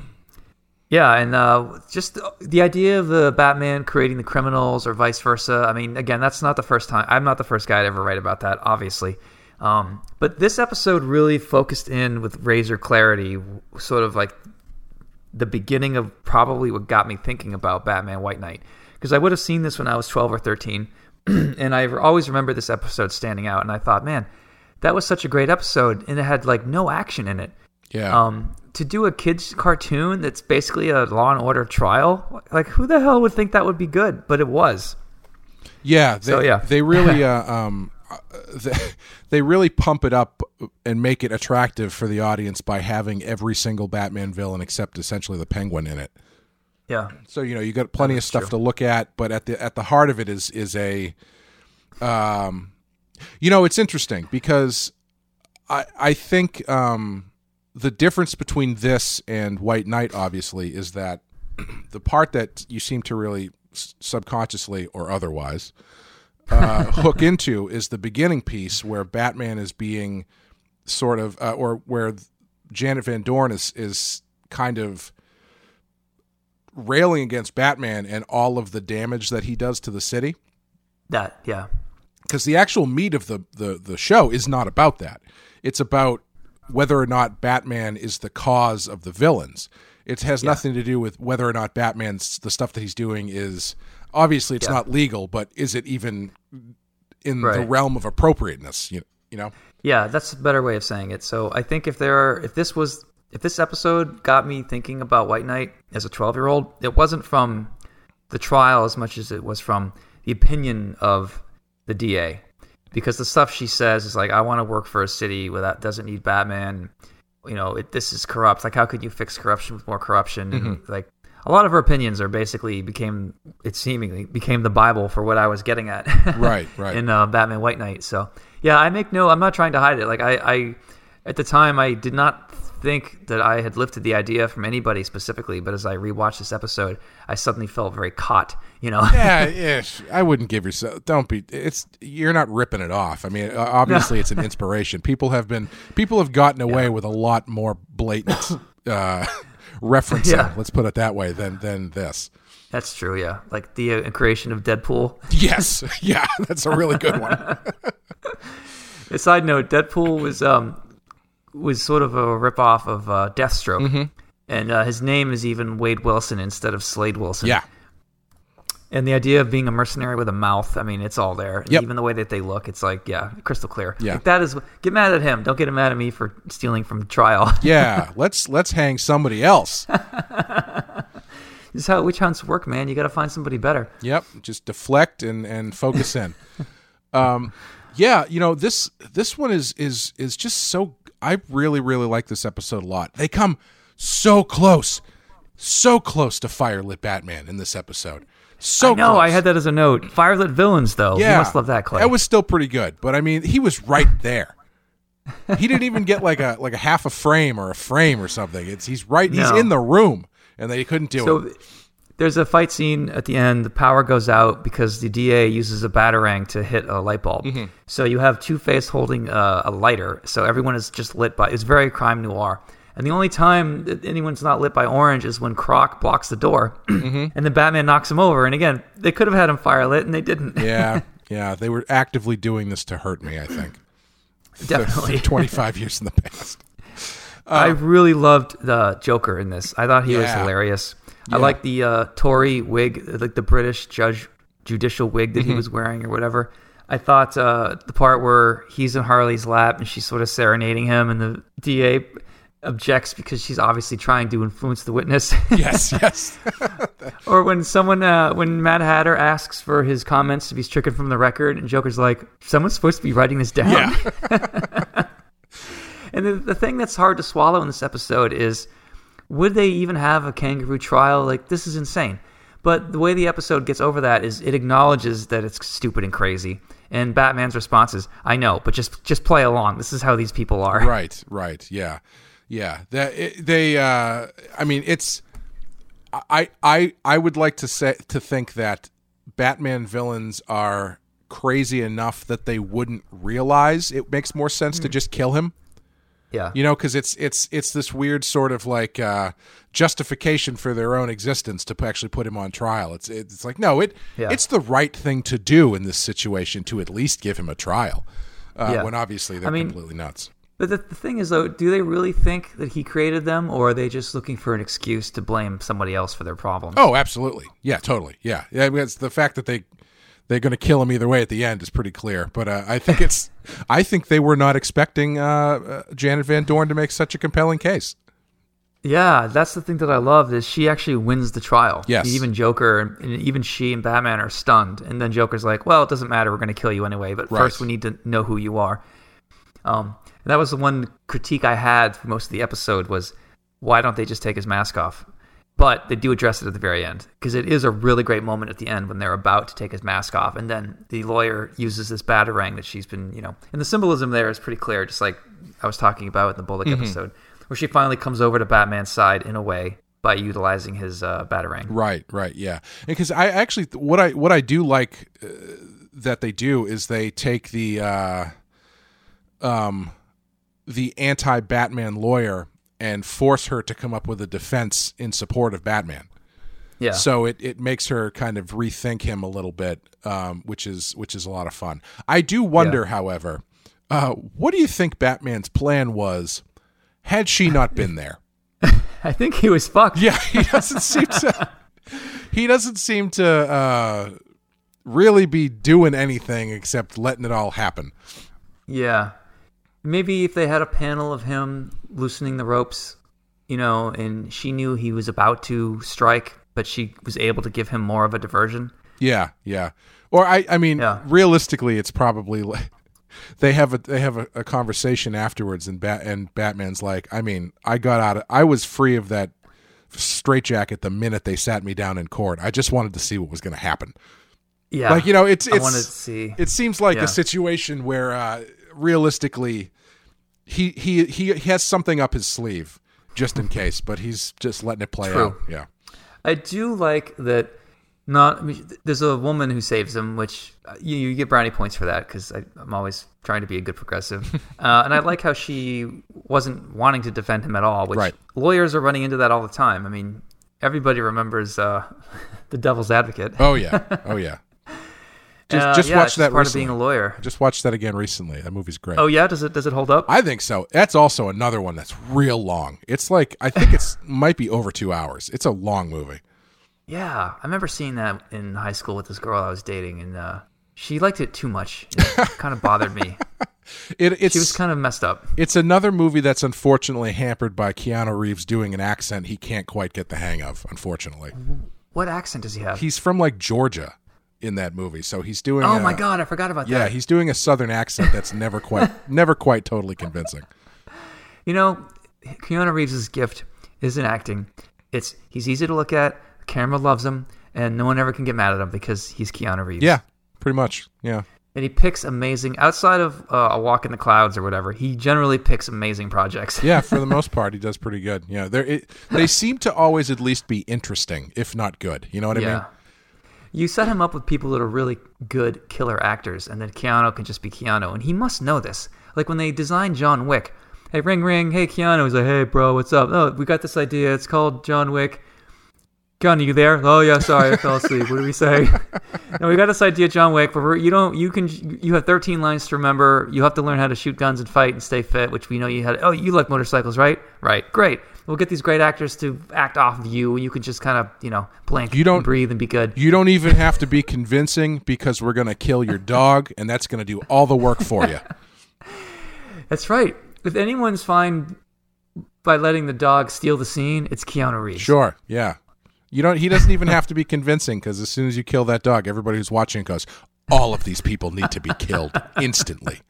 yeah, and uh, just the idea of the Batman creating the criminals or vice versa. I mean, again, that's not the first time. I'm not the first guy to ever write about that, obviously. Um, but this episode really focused in with razor clarity, sort of like the beginning of probably what got me thinking about Batman White Knight. Because I would have seen this when I was 12 or 13, and I always remember this episode standing out. And I thought, man, that was such a great episode, and it had like no action in it. Yeah. Um, to do a kids cartoon that's basically a Law and Order trial, like who the hell would think that would be good? But it was. yeah. They, so, yeah. They really uh, um, uh, they, they really pump it up and make it attractive for the audience by having every single Batman villain except essentially the Penguin in it. Yeah. So you know you got plenty of stuff to look at, but at the at the heart of it is is a, um, you know, it's interesting because I I think um, the difference between this and White Knight obviously is that the part that you seem to really subconsciously or otherwise uh, hook into is the beginning piece where Batman is being sort of uh, or where Janet Van Dorn is is kind of railing against Batman and all of the damage that he does to the city. That. Yeah. because the actual meat of the, the the show is not about that. It's about whether or not Batman is the cause of the villains. It has nothing to do with whether or not Batman's the stuff that he's doing is obviously it's Yeah. not legal, but is it even in the realm of appropriateness? You you know? Yeah, that's a better way of saying it. So I think if there are, if this was if this episode got me thinking about White Knight as a 12 year old, it wasn't from the trial as much as it was from the opinion of the DA. Because the stuff she says is like, I want to work for a city where that doesn't need Batman. You know, it, this is corrupt. Like, how could you fix corruption with more corruption? And like, a lot of her opinions are basically became, it seemingly became the Bible for what I was getting at. Right, right. in uh, Batman White Knight. So yeah, I make no. I'm not trying to hide it. Like I, I, at the time, I did not think that I had lifted the idea from anybody specifically. But as I rewatched this episode, I suddenly felt very caught. You know. yeah, ish. I wouldn't give yourself. Don't be. It's you're not ripping it off. I mean, obviously, it's an inspiration. People have been. People have gotten away with a lot more blatant uh, referencing. Yeah. Let's put it that way. Than than this. That's true. Yeah, like the uh, creation of Deadpool. Yes. Yeah. That's a really good one. A side note: Deadpool was um was sort of a ripoff of uh, Deathstroke, Mm-hmm. and uh, his name is even Wade Wilson instead of Slade Wilson. Yeah. And the idea of being a mercenary with a mouth, I mean, it's all there. Yep. Even the way that they look, it's like, yeah, crystal clear. Yeah. Like, that is, get mad at him. Don't get mad at me for stealing from trial. Yeah. Let's let's hang somebody else. this is how witch hunts work, man. You got to find somebody better. Yep. Just deflect and and focus in. um, yeah. You know this this one is is is just so. I really really like this episode a lot. They come so close, so close to Firelit Batman in this episode. So No. I had that as a note. Firelit villains, though. Yeah, You must love that, Clay. That was still pretty good, but I mean, he was right there. he didn't even get like a like a half a frame or a frame or something. It's he's right. He's in the room, and they couldn't do so it. There's a fight scene at the end. The power goes out because the DA uses a batarang to hit a light bulb. Mm-hmm. So you have Two Face holding uh, a lighter. So everyone is just lit by. It's very crime noir. And the only time that anyone's not lit by orange is when Croc blocks the door, Mm-hmm. and then Batman knocks him over. And again, they could have had him fire lit, and they didn't. Yeah, yeah. They were actively doing this to hurt me. I think. Definitely. Twenty five years in the past. I really loved the Joker in this. I thought he was Yeah. I like the uh, Tory wig, like the British judge judicial wig that he Mm-hmm. was wearing or whatever. I thought uh, the part where he's in Harley's lap and she's sort of serenading him, and the DA objects because she's obviously trying to influence the witness. Yes, yes. or when someone, uh, when Mad Hatter asks for his comments to be stricken from the record, and Joker's like, "Someone's supposed to be writing this down." yeah, And the, the thing that's hard to swallow in this episode is would they even have a kangaroo trial? Like, this is insane. But the way the episode gets over that is it acknowledges that it's stupid and crazy. And Batman's response is, I know, but just just play along. This is how these people are. right, right. Yeah, yeah. That it, they. Uh, I mean, it's. I I I would like to say to think that Batman villains are crazy enough that they wouldn't realize it makes more sense to just kill him. Yeah. you know because it's it's it's this weird sort of like uh justification for their own existence to p- actually put him on trial it's it's like no it Yeah. it's the right thing to do in this situation to at least give him a trial uh, Yeah. when obviously they're I mean- completely nuts But the, the thing is, though, do they really think that he created them, or are they just looking for an excuse to blame somebody else for their problems? oh absolutely yeah totally yeah yeah it's the fact that they they're going to kill him either way at the end is pretty clear but uh, i think it's i think they were not expecting uh, uh, janet van dorn to make such a compelling case Yeah, that's the thing that I love is she actually wins the trial. Yes. Even Joker and, and even she and Batman are stunned, and then Joker's like, "Well, it doesn't matter. We're going to kill you anyway. But Right. first, we need to know who you are." Um, and that was the one critique I had for most of the episode was, why don't they just take his mask off? But they do address it at the very end because it is a really great moment at the end when they're about to take his mask off, and then the lawyer uses this batarang that she's been, you know, and the symbolism there is pretty clear, just like I was talking about in the Bullock episode, where she finally comes over to Batman's side in a way by utilizing his uh, batarang. Right, right, yeah. Because I actually what I what I do like uh, that they do is they take the uh, um the anti-Batman lawyer and force her to come up with a defense in support of Batman. Yeah. So it, it makes her kind of rethink him a little bit, um, which is which is a lot of fun. I do wonder, however, uh, what do you think Batman's plan was had she not been there? I think he was fucked. Yeah, he doesn't seem to. He doesn't seem to uh, really be doing anything except letting it all happen. Yeah. Maybe if they had a panel of him loosening the ropes, you know, and she knew he was about to strike, but she was able to give him more of a diversion. Yeah, yeah. Or I, I mean, Yeah. realistically, it's probably like they have a they have a, a conversation afterwards, and Bat and Batman's like, I mean, I got out, of, I was free of that straitjacket the minute they sat me down in court. I just wanted to see what was going to happen. Yeah. Like you know, it's I it's wanted to see. it seems like Yeah. a situation where uh, realistically, he he he has something up his sleeve just in case, but he's just letting it play True. out. Yeah. I do like that. Not I mean, there's a woman who saves him, which uh, you, you get brownie points for that because I'm always trying to be a good progressive. uh, and I like how she wasn't wanting to defend him at all. Which Right. lawyers are running into that all the time. I mean, everybody remembers uh, the Devil's Advocate. Oh yeah. Oh yeah. Just Uh, just yeah, watch that part recently. of being a lawyer. Just watched that again recently. That movie's great. Oh yeah, does it does it hold up? I think so. That's also another one that's real long. It's like I think it's might be over two hours. It's a long movie. Yeah, I remember seeing that in high school with this girl I was dating, and uh, she liked it too much. It kind of bothered me. It, it's She was kind of messed up. it's another movie that's unfortunately hampered by Keanu Reeves doing an accent he can't quite get the hang of. Unfortunately, What accent does he have? he's from like Georgia in that movie, so he's doing. oh a- my god, I forgot about Yeah, that. Yeah, he's doing a southern accent that's never quite never quite totally convincing. You know, Keanu Reeves' gift isn't acting. It's he's easy to look at. The camera loves him, and no one ever can get mad at him because he's Keanu Reeves. Yeah, pretty much. Yeah. and he picks amazing. Outside of uh, a Walk in the Clouds or whatever, he generally picks amazing projects. Yeah, for the most part, he does pretty good. Yeah, they it, they seem to always at least be interesting, if not good. You know what I mean? You set him up with people that are really good killer actors, and then Keanu can just be Keanu, and he must know this. Like when they designed John Wick, hey, ring, ring, hey, Keanu. He's like, hey, bro, what's up? Oh, we got this idea. It's called John Wick. Keanu, you there? Oh yeah, sorry, I fell asleep. What do we say? no, we got this idea, John Wick, but you don't. You can. You have 13 lines to remember. You have to learn how to shoot guns and fight and stay fit, which we know you had. Oh, you like motorcycles, right? Right. Great. We'll get these great actors to act off of you, and you can just kind of, you know, blink, You don't- and breathe, and be good. You don't even have to be convincing because we're going to kill your dog, and that's going to do all the work for you. That's right. If anyone's fine by letting the dog steal the scene, it's Keanu Reeves. Sure. Yeah. You don't. He doesn't even have to be convincing because as soon as you kill that dog, everybody who's watching goes, "All of these people need to be killed instantly."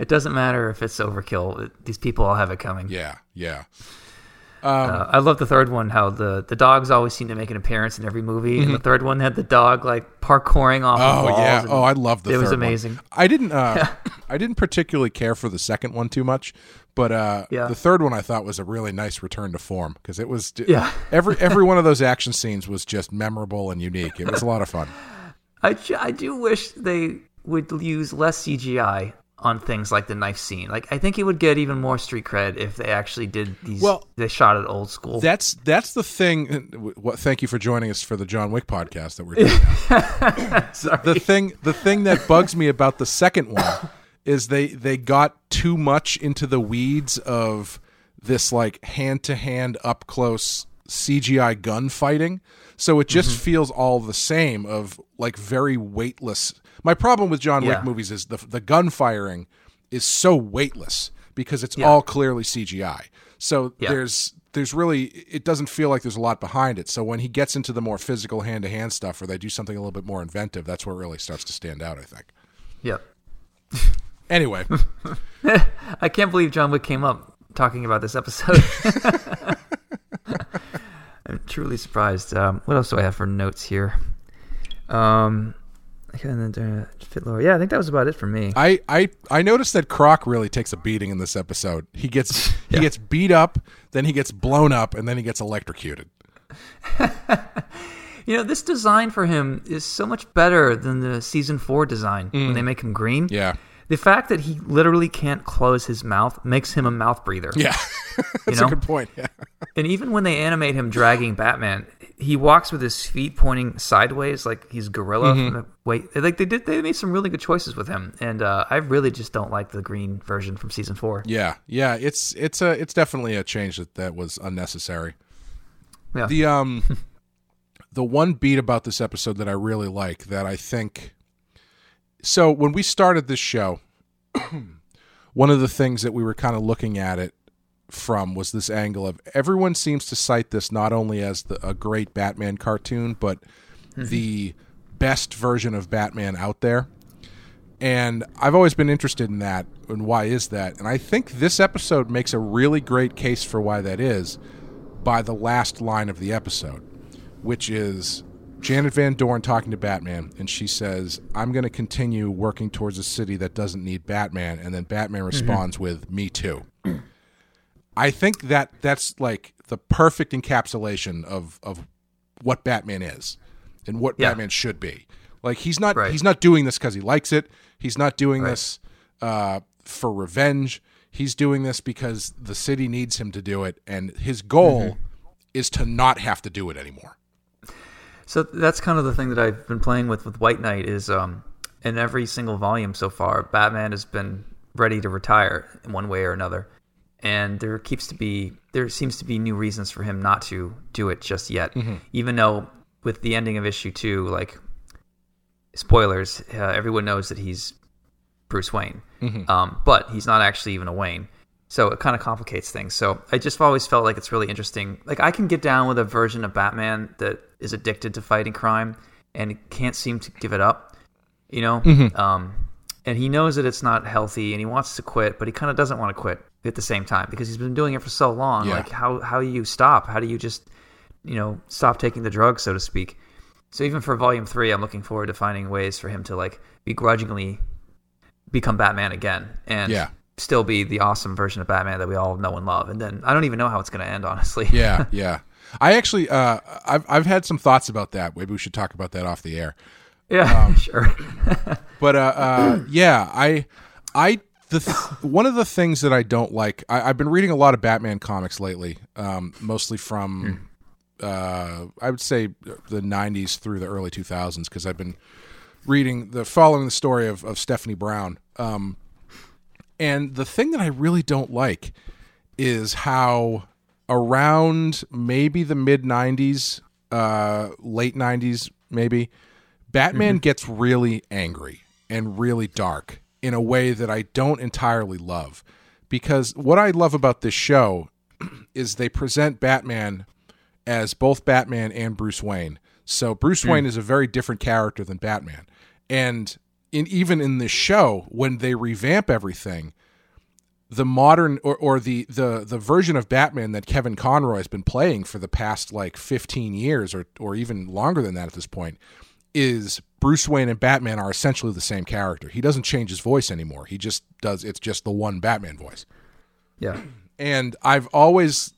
It doesn't matter if it's overkill. It- These people all have it coming. Yeah. Yeah. Uh, I love the third one. How the the dogs always seem to make an appearance in every movie, and the third one had the dog like parkouring off. Mm-hmm. Oh yeah. Oh, I love the. it was third one. amazing. I didn't. Uh, I didn't particularly care for the second one too much, but uh, Yeah. the third one I thought was a really nice return to form because it was. Yeah. Every every one of those action scenes was just memorable and unique. It was a lot of fun. I I do wish they would use less CGI on things like the knife scene. Like I think it would get even more street cred if they actually did these. Well, they shot it old school. That's that's the thing. What? Thank you for joining us for the John Wick podcast that we're doing. Sorry. the thing the thing that bugs me about the second one is they they got too much into the weeds of this like hand to hand up close CGI gunfighting. So it just mm-hmm. feels all the same of like very weightless. My problem with John Wick movies is the the gun firing is so weightless because it's all clearly CGI. So Yeah. there's there's really it doesn't feel like there's a lot behind it. So when he gets into the more physical hand to hand stuff or they do something a little bit more inventive, that's where it really starts to stand out, I think. Yep. Anyway, I can't believe John Wick came up talking about this episode. I'm truly surprised. Um, what else do I have for notes here? Um, and then uh, Fit Laura. Yeah, I think that was about it for me. I, I I noticed that Croc really takes a beating in this episode. He gets he gets beat up, then he gets blown up, and then he gets electrocuted. You know, this design for him is so much better than the season four design when they make him green. Yeah. The fact that he literally can't close his mouth makes him a mouth breather. Yeah. That's know? a good point. Yeah. And even when they animate him dragging Batman, he walks with his feet pointing sideways like he's gorilla. Mm-hmm. The, wait, like they did, they made some really good choices with him, and uh, I really just don't like the green version from season four. Yeah, yeah, it's it's a it's definitely a change that that was unnecessary. Yeah. The um the one beat about this episode that I really like that I think so when we started this show one of the things that we were kind of looking at it from was this angle of everyone seems to cite this not only as the, a great Batman cartoon but mm-hmm. the best version of Batman out there. And I've always been interested in that and why is that? And I think this episode makes a really great case for why that is by the last line of the episode, which is Janet Van Dorn talking to Batman, and she says, I'm going to continue working towards a city that doesn't need Batman. And then Batman responds with, Me too. I think that that's like the perfect encapsulation of, of what Batman is and what Yeah. Batman should be. Like he's not Right. he's not doing this because he likes it. He's not doing Right. this uh, for revenge. He's doing this because the city needs him to do it, and his goal Mm-hmm. is to not have to do it anymore. So that's kind of the thing that I've been playing with with White Knight is um, in every single volume so far, Batman has been ready to retire in one way or another, and there keeps to be there seems to be new reasons for him not to do it just yet, even though with the ending of issue two, like spoilers, uh, everyone knows that he's Bruce Wayne, um, but he's not actually even a Wayne. So it kind of complicates things. So I just always felt like it's really interesting. Like I can get down with a version of Batman that is addicted to fighting crime and can't seem to give it up. You know, um, and he knows that it's not healthy and he wants to quit, but he kind of doesn't want to quit at the same time because he's been doing it for so long. Yeah. Like how how do you stop? How do you just you know stop taking the drug, so to speak? So even for volume three, I'm looking forward to finding ways for him to like begrudgingly become Batman again and Yeah. still be the awesome version of Batman that we all know and love. And then I don't even know how it's going to end, honestly. Yeah, yeah. I actually, uh, I've I've had some thoughts about that. Maybe we should talk about that off the air. yeah, Um, sure. But uh, uh, yeah, I, I, the th- one of the things that I don't like, I, I've been reading a lot of Batman comics lately, um, mostly from, uh, I would say the '90s through the early 2000s, because I've been reading the following the story of of Stephanie Brown. Um, and the thing that I really don't like is how around maybe the mid 90s, uh, late 90s, maybe, Batman gets really angry and really dark in a way that I don't entirely love. Because what I love about this show is they present Batman as both Batman and Bruce Wayne. So Bruce Wayne is a very different character than Batman. And in even in this show, when they revamp everything, the modern or, or the, the the version of Batman that Kevin Conroy has been playing for the past like 15 years or or even longer than that at this point is Bruce Wayne and Batman are essentially the same character. He doesn't change his voice anymore. He just does it's just the one Batman voice. yeah. And I've always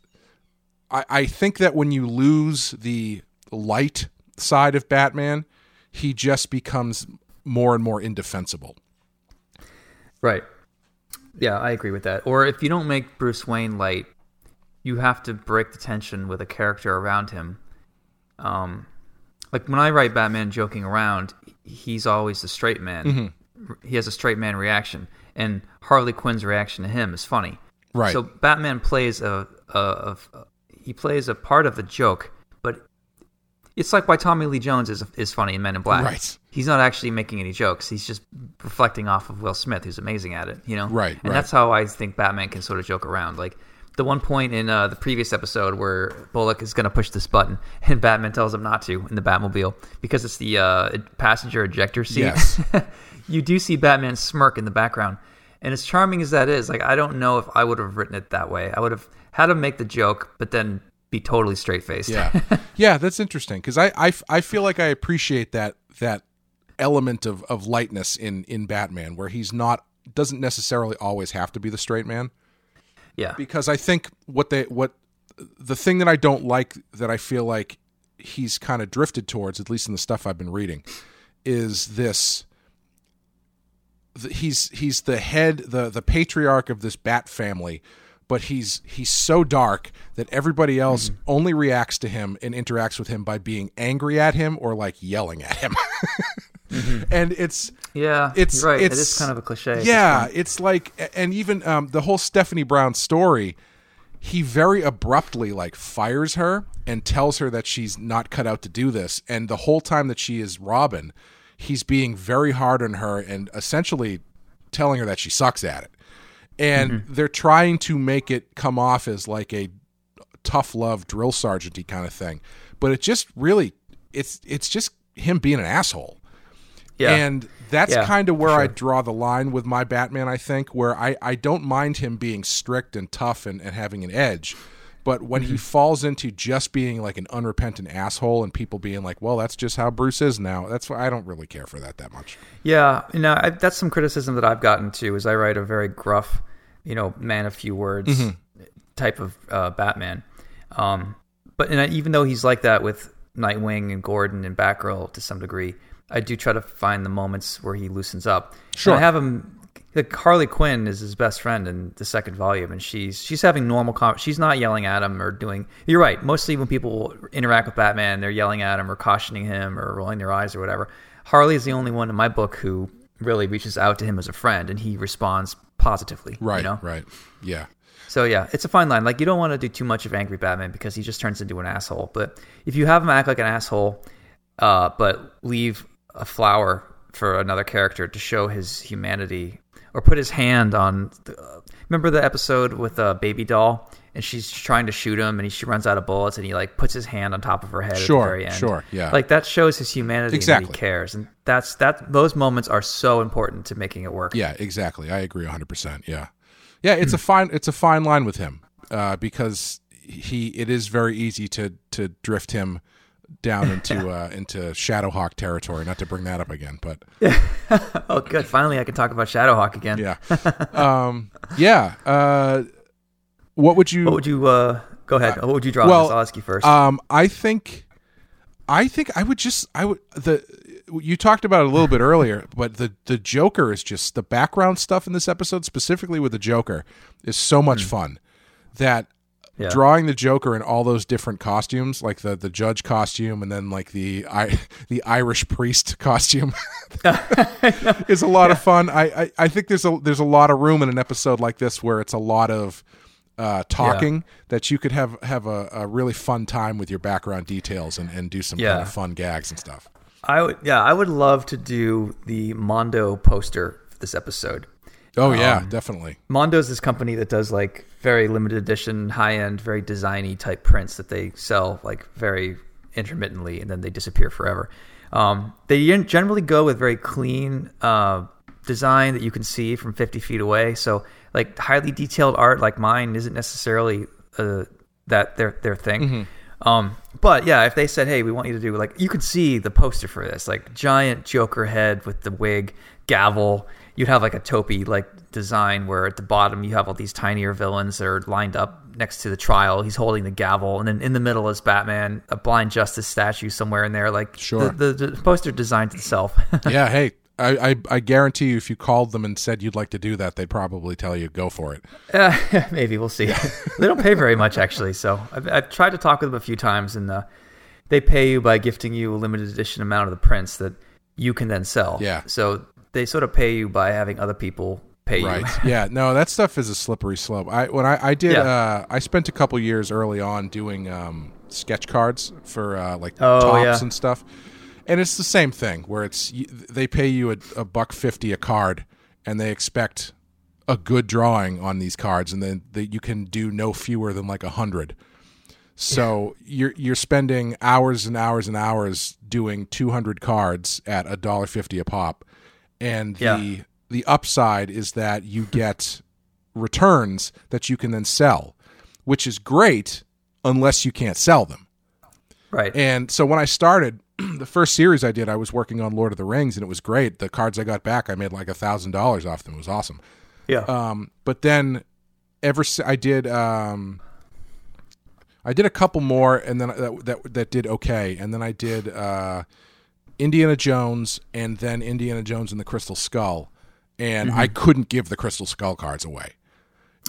I, I think that when you lose the light side of Batman, he just becomes more and more indefensible. Right. Yeah, I agree with that. Or if you don't make Bruce Wayne light, you have to break the tension with a character around him. Um, like when I write Batman joking around, he's always the straight man. He has a straight man reaction, and Harley Quinn's reaction to him is funny. Right. So Batman plays a, a, a he plays a part of the joke, but it's like why Tommy Lee Jones is is funny in Men in Black. Right. He's not actually making any jokes. He's just reflecting off of Will Smith, who's amazing at it. You know. Right, And right. that's how I think Batman can sort of joke around. Like the one point in uh, the previous episode where Bullock is going to push this button, and Batman tells him not to in the Batmobile because it's the uh, passenger ejector seat. Yes. you do see Batman smirk in the background. And as charming as that is, like I don't know if I would have written it that way. I would have had him make the joke, but then be totally straight faced. Yeah, yeah, that's interesting because I, I I feel like I appreciate that that element of of lightness in in Batman where he's not doesn't necessarily always have to be the straight man yeah. because I think what they what the thing that I don't like that I feel like he's kind of drifted towards at least in the stuff I've been reading is this the, he's he's the head the the patriarch of this bat family but he's he's so dark that everybody else only reacts to him and interacts with him by being angry at him or like yelling at him. And it's Yeah, It's- right. it's- it is kind of a cliche. yeah, it's like, and even um, the whole Stephanie Brown story, he very abruptly like fires her and tells her that she's not cut out to do this. And the whole time that she is Robin, he's being very hard on her and essentially telling her that she sucks at it. And they're trying to make it come off as like a tough love drill sergeanty kind of thing, but it just really, it's it's just him being an asshole. yeah. And that's Yeah, kind of where for I draw the line with my Batman, I think, where I, I don't mind him being strict and tough and, and having an edge. But when Mm-hmm. he falls into just being like an unrepentant asshole and people being like, well, that's just how Bruce is now, that's why I don't really care for that that much. Yeah, you know, I, that's some criticism that I've gotten too. Is I write a very gruff, you know, man of few words Mm-hmm. type of uh, Batman. Um, but and I, even though he's like that with Nightwing and Gordon and Batgirl to some degree, I do try to find the moments where he loosens up. Sure. And I have him. Like Harley Quinn is his best friend in the second volume, and she's she's having normal. Com- she's not yelling at him or doing. You're right. Mostly when people interact with Batman, they're yelling at him or cautioning him or rolling their eyes or whatever. Harley is the only one in my book who really reaches out to him as a friend, and he responds positively. Right, You know? right. Yeah. So yeah, it's a fine line. Like you don't want to do too much of angry Batman because he just turns into an asshole. But if you have him act like an asshole, uh, but leave a flower for another character to show his humanity, or put his hand on. The, uh, remember the episode with a baby doll, and she's trying to shoot him, and he, she runs out of bullets, and he like puts his hand on top of her head Sure, at the very end. sure, yeah. Like that shows his humanity and Exactly. that he cares, and that's that. Those moments are so important to making it work. Yeah, exactly. I agree 100%. Yeah. Yeah, it's a fine it's a fine line with him uh, because he it is very easy to to drift him down into uh, into Shadowhawk territory. Not to bring that up again, but Oh, good. Finally, I can talk about Shadowhawk again. yeah, um, yeah. Uh, what would you? What would you uh, go ahead? what would you draw? well, I'll ask you first. Um, I think, I think I would just I would the you talked about it a little bit earlier, but the the Joker is just the background stuff in this episode, specifically with the Joker, is so much fun that. Yeah. drawing the Joker in all those different costumes, like the the judge costume, and then like the I the Irish priest costume, is a lot of fun. I, I I think there's a there's a lot of room in an episode like this where it's a lot of uh, talking that you could have have a, a really fun time with your background details and, and do some kind of fun gags and stuff. I would, yeah, I would love to do the Mondo poster for this episode. Oh Um, yeah, definitely. Mondo's this company that does like very limited edition, high end, very designy type prints that they sell like very intermittently and then they disappear forever. Um, they generally go with very clean uh, design that you can see from 50 feet away. So like highly detailed art like mine isn't necessarily uh, that their their thing. Um, but yeah, if they said, "Hey, we want you to do like," you could see the poster for this, like giant Joker head with the wig, gavel. You'd have like a topi like design where at the bottom you have all these tinier villains that are lined up next to the trial. He's holding the gavel, and then in the middle is Batman, a blind justice statue somewhere in there. Like Sure. the, the, the poster designs itself. yeah, hey, I, I I guarantee you, if you called them and said you'd like to do that, they'd probably tell you go for it. Uh, maybe we'll see. they don't pay very much actually, so I've, I've tried to talk with them a few times, and uh, they pay you by gifting you a limited edition amount of the prints that you can then sell. Yeah. So they sort of pay you by having other people pay Right. you. yeah. No, that stuff is a slippery slope. I when I, I did Yeah. uh I spent a couple years early on doing um sketch cards for uh like Oh, Topps yeah. and stuff. And it's the same thing where it's they pay you a, a buck 50 a card and they expect a good drawing on these cards and then that you can do no fewer than like a 100. So you're you're spending hours and hours and hours doing 200 cards at a dollar 50 a pop and the Yeah. the upside is that you get returns that you can then sell, which is great unless you can't sell them. Right. And so when I started, the first series I did, I was working on Lord of the Rings, and it was great. The cards I got back, I made like a thousand dollars off them. It was awesome. yeah. Um, but then, ever I did, um, I did a couple more, and then that that, that did okay. And then I did uh, Indiana Jones, and then Indiana Jones and the Crystal Skull, and I couldn't give the Crystal Skull cards away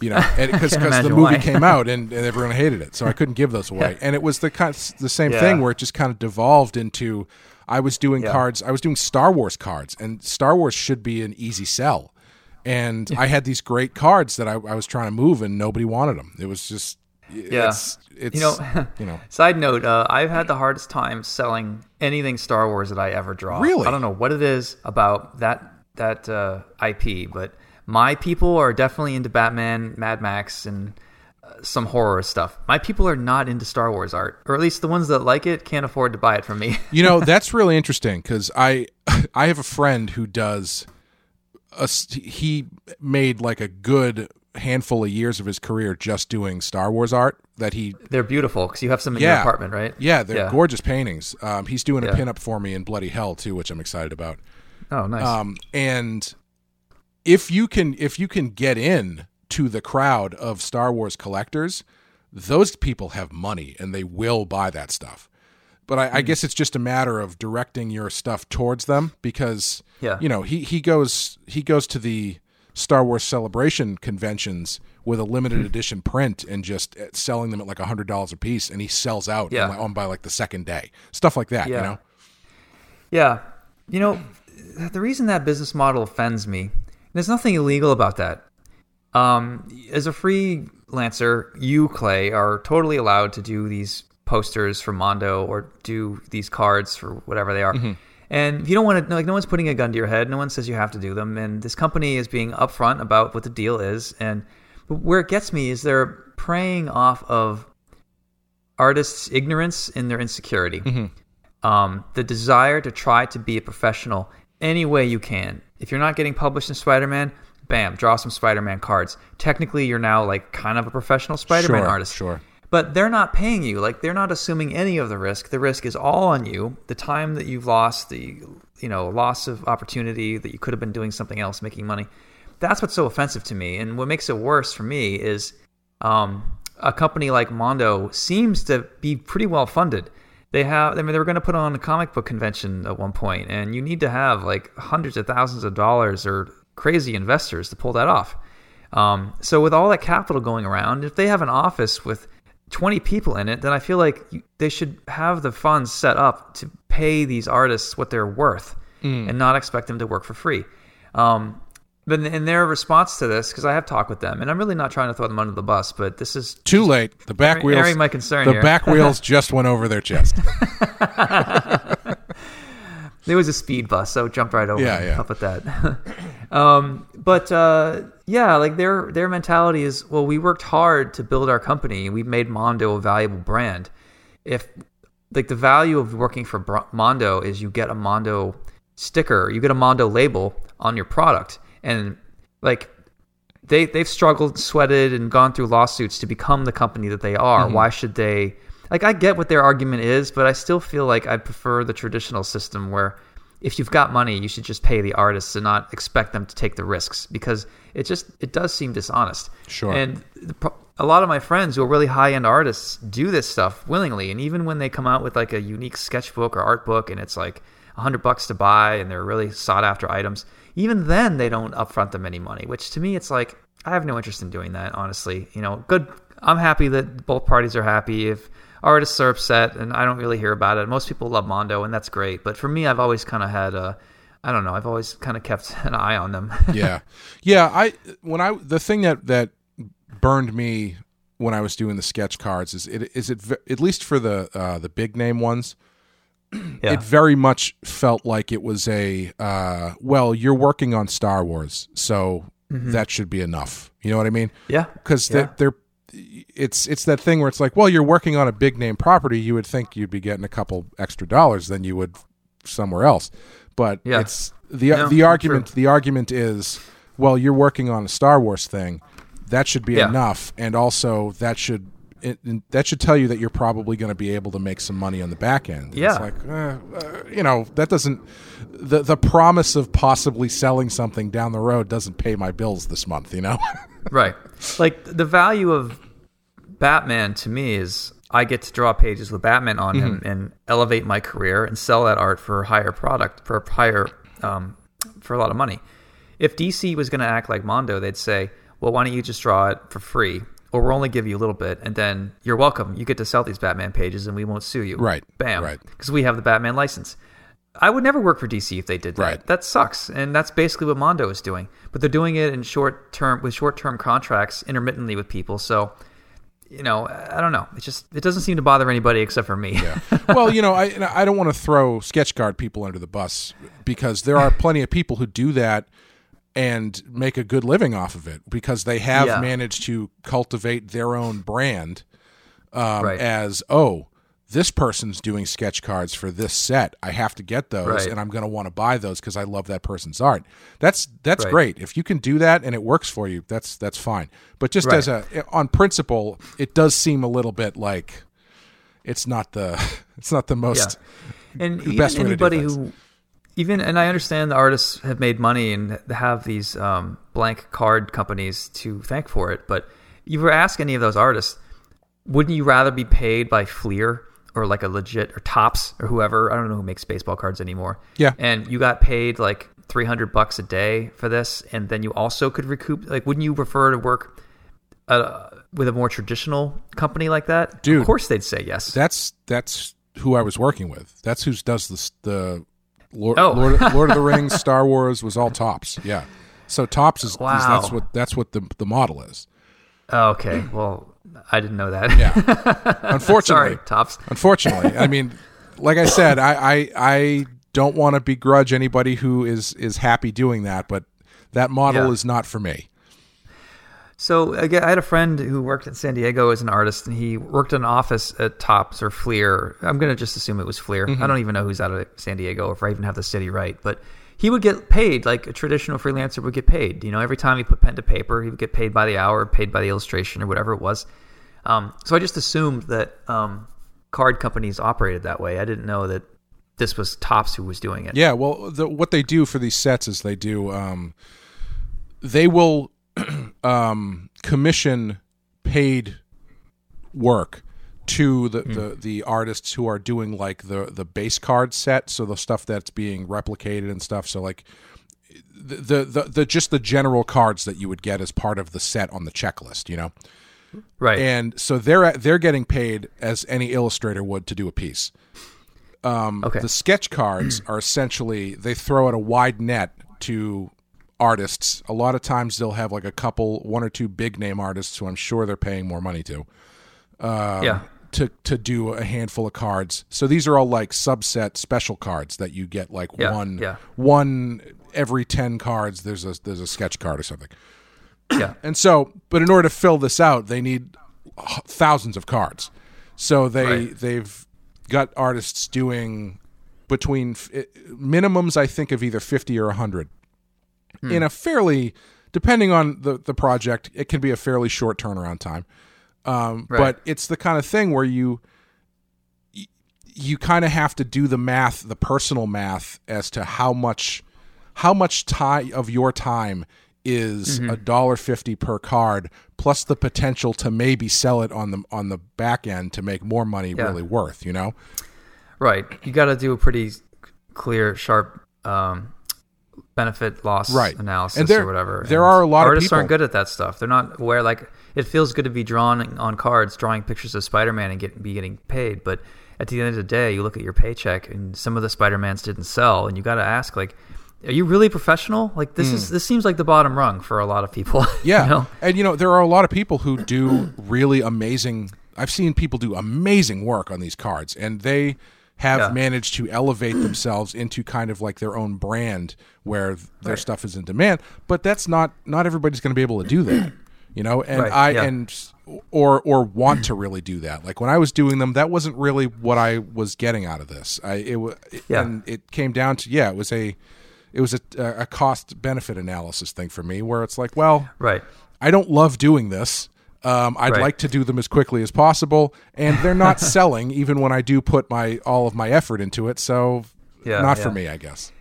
you know, because the movie why. came out and, and everyone hated it, so I couldn't give those away. And it was the kind of, the same Yeah. thing where it just kind of devolved into I was doing Yeah. cards, I was doing Star Wars cards, and Star Wars should be an easy sell. And I had these great cards that I, I was trying to move, and nobody wanted them. It was just, Yeah. it's, it's You know, you know, Side note: uh, I've had the hardest time selling anything Star Wars that I ever draw. Really? I don't know what it is about that that uh, IP, but my people are definitely into Batman, Mad Max, and uh, some horror stuff. My people are not into Star Wars art, or at least the ones that like it can't afford to buy it from me. You know, that's really interesting because I I have a friend who does a, he made like a good handful of years of his career just doing Star Wars art that he They're beautiful because you have some in your apartment, right? yeah they're Yeah. gorgeous paintings. Um, he's doing a Yeah. pinup for me in Bloody Hell too, which I'm excited about. Oh, nice. Um, and if you can if you can get in to the crowd of Star Wars collectors, those people have money and they will buy that stuff. But I, I Hmm. guess it's just a matter of directing your stuff towards them because Yeah. you know he he goes he goes to the Star Wars celebration conventions with a Hmm. limited edition print and just uh, selling them at like a hundred dollars a piece, and he sells out Yeah. on, on by like the second day, stuff like that. You know, Yeah. You know, the reason that business model offends me, there's nothing illegal about that. Um, as a freelancer, you, Clay, are totally allowed to do these posters for Mondo or do these cards for whatever they are. And if you don't want to, like, no one's putting a gun to your head. No one says you have to do them. And this company is being upfront about what the deal is. And but where it gets me is they're preying off of artists' ignorance and their insecurity um, the desire to try to be a professional any way you can. If you're not getting published in Spider Man, bam, draw some Spider Man cards. Technically, you're now like kind of a professional Spider Man Sure, artist. sure. But they're not paying you. Like they're not assuming any of the risk. The risk is all on you. The time that you've lost, the you know loss of opportunity that you could have been doing something else, making money. That's what's so offensive to me. And what makes it worse for me is um, a company like Mondo seems to be pretty well funded. They have, I mean, they were going to put on a comic book convention at one point, and you need to have like hundreds of thousands of dollars or crazy investors to pull that off. Um, so with all that capital going around, if they have an office with 20 people in it, then I feel like you, they should have the funds set up to pay these artists what they're worth and not expect them to work for free. Um, but in- their response to this, because I have talked with them, and I'm really not trying to throw them under the bus, but this is Too late. The back Airing- wheels. airing my concern the here. back wheels just went over their chest. there was a speed bus, so it jumped right over. Yeah, yeah. Up with that. um, but uh, yeah, like their their mentality is, well, we worked hard to build our company. We made Mondo a valuable brand. If like the value of working for Mondo is you get a Mondo sticker, you get a Mondo label on your product, and like they they've struggled, sweated, and gone through lawsuits to become the company that they are. Mm-hmm. Why should they? Like I get what their argument is, but I still feel like I prefer the traditional system where if you've got money, you should just pay the artists and not expect them to take the risks because it just it does seem dishonest. Sure. And the, a lot of my friends who are really high end artists do this stuff willingly, and even when they come out with like a unique sketchbook or art book, and it's like a hundred bucks to buy, and they're really sought after items, even then they don't upfront them any money. Which to me, it's like I have no interest in doing that. Honestly, you know, good. I'm happy that both parties are happy. If artists are upset, and I don't really hear about it. Most people love Mondo, and that's great. But for me, I've always kind of had a, I don't know, I've always kind of kept an eye on them. yeah, yeah. I when I the thing that that burned me when I was doing the sketch cards is it is it at least for the uh, the big name ones. Yeah. It very much felt like it was a uh, well, you're working on Star Wars, so that should be enough. You know what I mean? yeah. because Yeah. they're, they're it's it's that thing where it's like, well, you're working on a big name property, you would think you'd be getting a couple extra dollars than you would somewhere else, but Yeah. it's the No, the true. argument the argument is, well, you're working on a Star Wars thing, that should be Yeah. enough, and also that should. It, it- that should tell you that you're probably going to be able to make some money on the back end. And Yeah. It's like, uh, uh, you know, that doesn't. The the promise of possibly selling something down the road doesn't pay my bills this month. You know. right. Like the value of Batman to me is I get to draw pages with Batman on him and elevate my career and sell that art for a higher product for a higher um, for a lot of money. If DC was going to act like Mondo, they'd say, well, why don't you just draw it for free? Or we'll only give you a little bit, and then you're welcome. You get to sell these Batman pages, and we won't sue you. Right, Bam. right. Because we have the Batman license. I would never work for DC if they did that. Right. That sucks, and that's basically what Mondo is doing. But they're doing it in short term with short term contracts intermittently with people. So, you know, I don't know. It just it doesn't seem to bother anybody except for me. Yeah. well, you know, I I don't want to throw sketch card people under the bus because there are plenty of people who do that and make a good living off of it because they have Yeah. managed to cultivate their own brand um, Right. as oh this person's doing sketch cards for this set i have to get those Right. and i'm going to want to buy those because i love that person's art that's that's Right. great if you can do that and it works for you that's that's fine but just as a on principle it does seem a little bit like it's not the it's not the most and the even best way to do anybody who even and I understand the artists have made money and have these um, blank card companies to thank for it. But you were ask any of those artists, wouldn't you rather be paid by Fleer or like a legit or Topps or whoever? I don't know who makes baseball cards anymore. Yeah. and you got paid like three hundred bucks a day for this, and then you also could recoup. Like, wouldn't you prefer to work? Uh, with a more traditional company like that, Dude. of course they'd say yes. that's that's who i was working with that's who does this the lord, Oh. lord, lord of the rings star wars was all Topps yeah so Topps is, is that's what that's what the the model is Oh, okay. Well, I didn't know that. yeah unfortunately Sorry, Topps. unfortunately i mean like i said i i, I don't want to begrudge anybody who is is happy doing that but that model Yeah. is not for me So again, I had a friend who worked in San Diego as an artist, and he worked in an office at Topps or Fleer. I'm going to just assume it was Fleer. I don't even know who's out of San Diego, if I even have the city right. But he would get paid like a traditional freelancer would get paid. You know, every time he put pen to paper, he would get paid by the hour, paid by the illustration, or whatever it was. Um, so I just assumed that um, card companies operated that way. I didn't know that this was Topps who was doing it. Yeah, well, the, what they do for these sets is they do um, they will um, commission paid work to the, the the artists who are doing like the the base card set, so the stuff that's being replicated and stuff. So like the the the, the just the general cards that you would get as part of the set on the checklist, you know. Right. And so they're they're getting paid as any illustrator would to do a piece. okay. The sketch cards are essentially they throw out a wide net to artists. A lot of times they'll have like a couple, one or two big name artists who I'm sure they're paying more money to um, yeah. to to do a handful of cards. So these are all like subset special cards that you get like Yeah, one yeah. one every 10 cards there's a there's a sketch card or something. Yeah. And so, but in order to fill this out, they need thousands of cards. So they Right. they've got artists doing between minimums, I think, of either fifty or hundred in a fairly, depending on the the project, it can be a fairly short turnaround time. Um, Right. But it's the kind of thing where you you kind of have to do the math, the personal math, as to how much how much time of your time is Mm-hmm. a dollar fifty per card, plus the potential to maybe sell it on the on the back end to make more money Yeah. really worth. You know, Right. You got to do a pretty clear, sharp um, benefit loss Right. analysis And there- or whatever. there are a lot of artists people- aren't good at that stuff. They're not aware. Like it feels good to be drawn on cards, drawing pictures of Spider-Man and get be getting paid. But at the end of the day, you look at your paycheck, and some of the Spider-Mans didn't sell, and you got to ask like. Are you really professional? Like this is mm. this seems like the bottom rung for a lot of people. Yeah, you know? and you know there are a lot of people who do really amazing. I've seen people do amazing work on these cards, and they have Yeah. managed to elevate themselves into kind of like their own brand, where their stuff is in demand. But that's not not everybody's going to be able to do that, you know. And Right, I yeah. and or or want to really do that. Like when I was doing them, that wasn't really what I was getting out of this. I it was Yeah. and it came down to yeah, it was a it was a, a cost benefit analysis thing for me, where it's like, well, Right. I don't love doing this. Um, I'd Right. like to do them as quickly as possible, and they're not selling even when I do put my all of my effort into it. So, Yeah, not for me, I guess.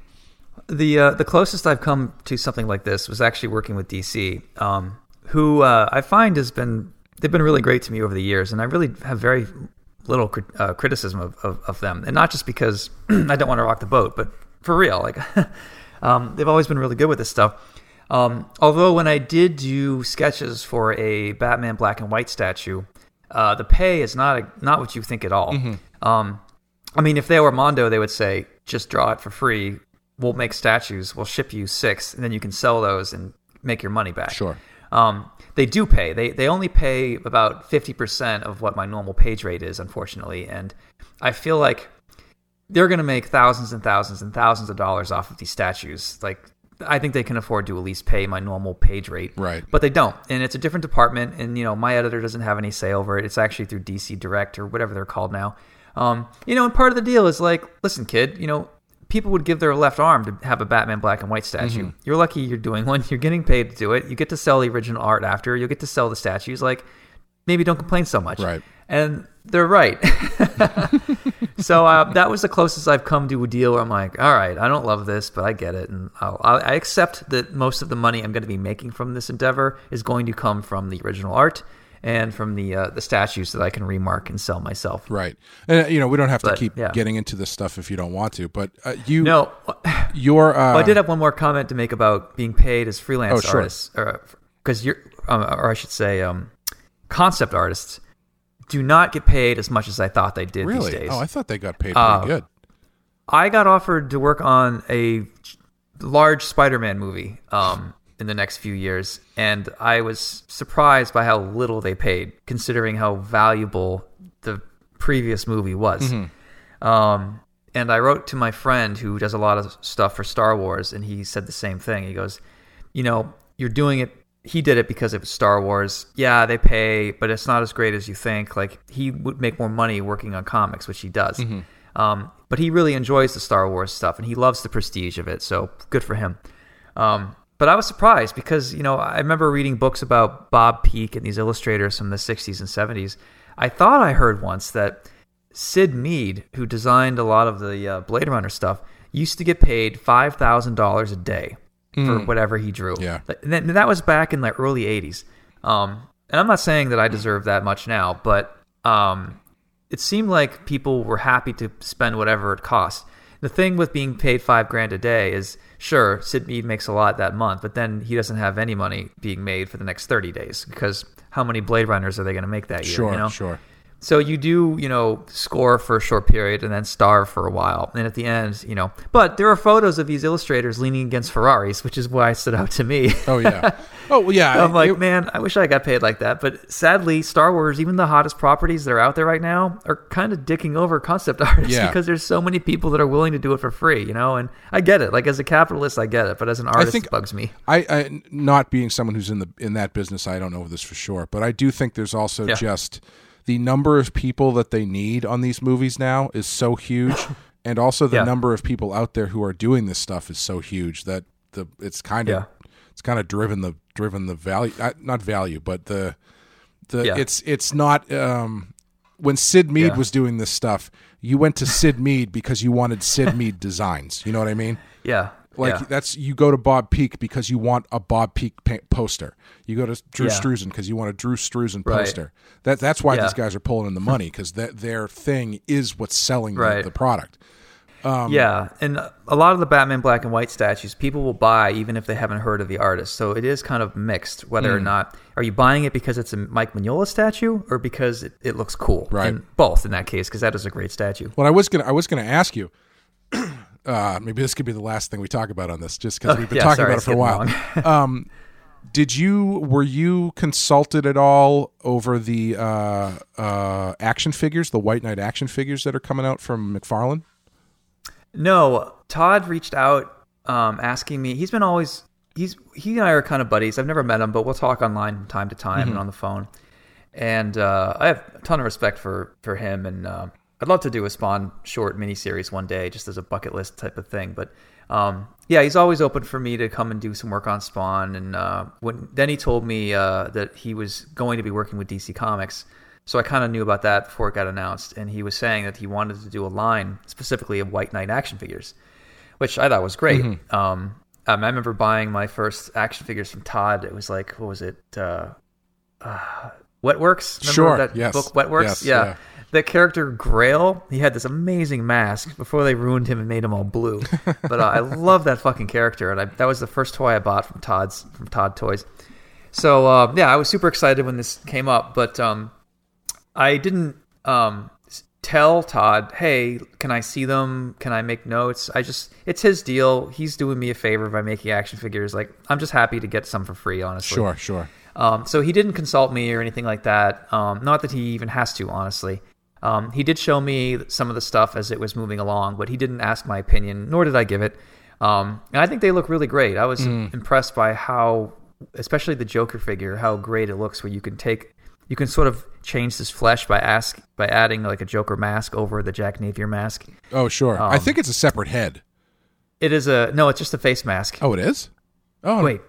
The uh, the closest I've come to something like this was actually working with DC, um, who uh, I find has been they've been really great to me over the years, and I really have very little crit- uh, criticism of, of, of them, and not just because I don't want to rock the boat, but for real, like um, they've always been really good with this stuff. Um, although when I did do sketches for a Batman black and white statue, uh, the pay is not a, not what you think at all. Um, I mean, if they were Mondo, they would say just draw it for free. We'll make statues. We'll ship you six, and then you can sell those and make your money back. Sure. Um, they do pay. They they only pay about fifty percent of what my normal page rate is, unfortunately, and I feel like they're going to make thousands and thousands and thousands of dollars off of these statues. Like I think they can afford to at least pay my normal page rate, Right. But they don't, and it's a different department. And you know, my editor doesn't have any say over it. It's actually through DC Direct or whatever they're called now. Um, you know, and part of the deal is like, listen, kid, you know, people would give their left arm to have a Batman black and white statue. You're lucky you're doing one. You're getting paid to do it. You get to sell the original art after. You'll get to sell the statues. Like, maybe don't complain so much. Right. And they're right. so uh, that was the closest I've come to a deal where I'm like, all right, I don't love this, but I get it, and I'll, I accept that most of the money I'm going to be making from this endeavor is going to come from the original art and from the uh, the statues that I can remarque and sell myself. Right. And uh, you know, we don't have to keep yeah. getting into this stuff if you don't want to, but uh, you No, your uh Well, I did have one more comment to make about being paid as freelance Oh, sure. artists, because you're, um, or I should say, um, concept artists do not get paid as much as I thought they did really these days. Oh, I thought they got paid pretty Uh, good. I got offered to work on a large Spider-Man movie um, in the next few years, and I was surprised by how little they paid, considering how valuable the previous movie was. Um, and I wrote to my friend who does a lot of stuff for Star Wars, and he said the same thing. He goes, "You know, you're doing it." He did it because it was Star Wars. Yeah, they pay, but it's not as great as you think. Like he would make more money working on comics, which he does. Um, but he really enjoys the Star Wars stuff, and he loves the prestige of it. So good for him. Um, but I was surprised because you know I remember reading books about Bob Peak and these illustrators from the '60s and '70s. I thought I heard once that Syd Mead, who designed a lot of the uh, Blade Runner stuff, used to get paid five thousand dollars a day for whatever he drew. Yeah. that, that was back in the early '80s. Um, and I'm not saying that I deserve that much now, but um, it seemed like people were happy to spend whatever it cost. The thing with being paid five grand a day is sure, Syd Mead makes a lot that month, but then he doesn't have any money being made for the next 30 days because how many Blade Runners are they going to make that year? Sure, you know? sure. So you do, you know, score for a short period and then starve for a while. And at the end, you know, but there are photos of these illustrators leaning against Ferraris, which is why it stood out to me. Oh yeah. Oh well, yeah. I'm like, it- man, I wish I got paid like that. But sadly, Star Wars, even the hottest properties that are out there right now, are kind of dicking over concept artists Yeah. because there's so many people that are willing to do it for free, you know. And I get it. Like as a capitalist, I get it. But as an artist, think- it bugs me. I, I not being someone who's in the in that business, I don't know this for sure, but I do think there's also Yeah. just the number of people that they need on these movies now is so huge, and also the Yeah. number of people out there who are doing this stuff is so huge that the it's kind of Yeah. it's kind of driven the driven the value uh, not value but the the Yeah. it's it's not um when Syd Mead was doing this stuff, you went to Syd Mead because you wanted Syd Mead designs. You know what I mean? Yeah. Like yeah. that's you go to Bob Peak because you want a Bob Peak pa- poster. You go to Drew Yeah. Struzan because you want a Drew Struzan Right. poster. That that's why Yeah. these guys are pulling in the money because that their thing is what's selling the- Right. the, product. Um, yeah, and a lot of the Batman black and white statues people will buy even if they haven't heard of the artist. So it is kind of mixed whether or Hmm. not are you buying it because it's a Mike Mignola statue or because it, it looks cool. Right. And both in that case because that is a great statue. Well, I was gonna I was gonna ask you. Uh, maybe this could be the last thing we talk about on this, just because Oh, we've been yeah, talking sorry, about it for a while. um, did you were you consulted at all over the uh, uh, action figures, the White Knight action figures that are coming out from McFarlane? No, Todd reached out um, asking me. He's been always he's he and I are kind of buddies. I've never met him, but we'll talk online from time to time and on the phone. And uh, I have a ton of respect for for him, and uh, I'd love to do a Spawn short miniseries one day, just as a bucket list type of thing. But um, yeah, he's always open for me to come and do some work on Spawn. And uh, when then he told me uh, that he was going to be working with DC Comics. So I kind of knew about that before it got announced, and he was saying that he wanted to do a line specifically of White Knight action figures, which I thought was great. Um, um, I remember buying my first action figures from Todd. It was like what was it? Uh, uh, Wetworks. Remember Sure, that yes, book Wetworks? yes, yeah. yeah. That character Grail, he had this amazing mask before they ruined him and made him all blue. but uh, I love that fucking character, and I, that was the first toy I bought from Todd's from Todd Toys. So uh, yeah, I was super excited when this came up, but um, I didn't um, tell Todd, "Hey, can I see them? Can I make notes?" I just it's his deal. He's doing me a favor by making action figures. Like I'm just happy to get some for free, honestly. Sure, sure. Um, so he didn't consult me or anything like that. Um, not that he even has to, honestly. Um, he did show me some of the stuff as it was moving along, but he didn't ask my opinion, nor did I give it. Um, and I think they look really great. I was impressed by how, especially the Joker figure, how great it looks. Where you can take, you can sort of change this flesh by ask by adding like a Joker mask over the Jack Napier mask. Oh, sure. Um, I think it's a separate head. It is a no, it's just a face mask. Oh, it is. Oh, Wait,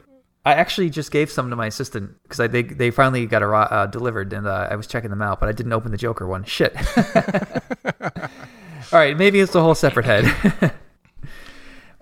I actually just gave some to my assistant because I they they finally got a, uh, delivered and uh, I was checking them out, but I didn't open the Joker one. Shit. All right, maybe it's a whole separate head.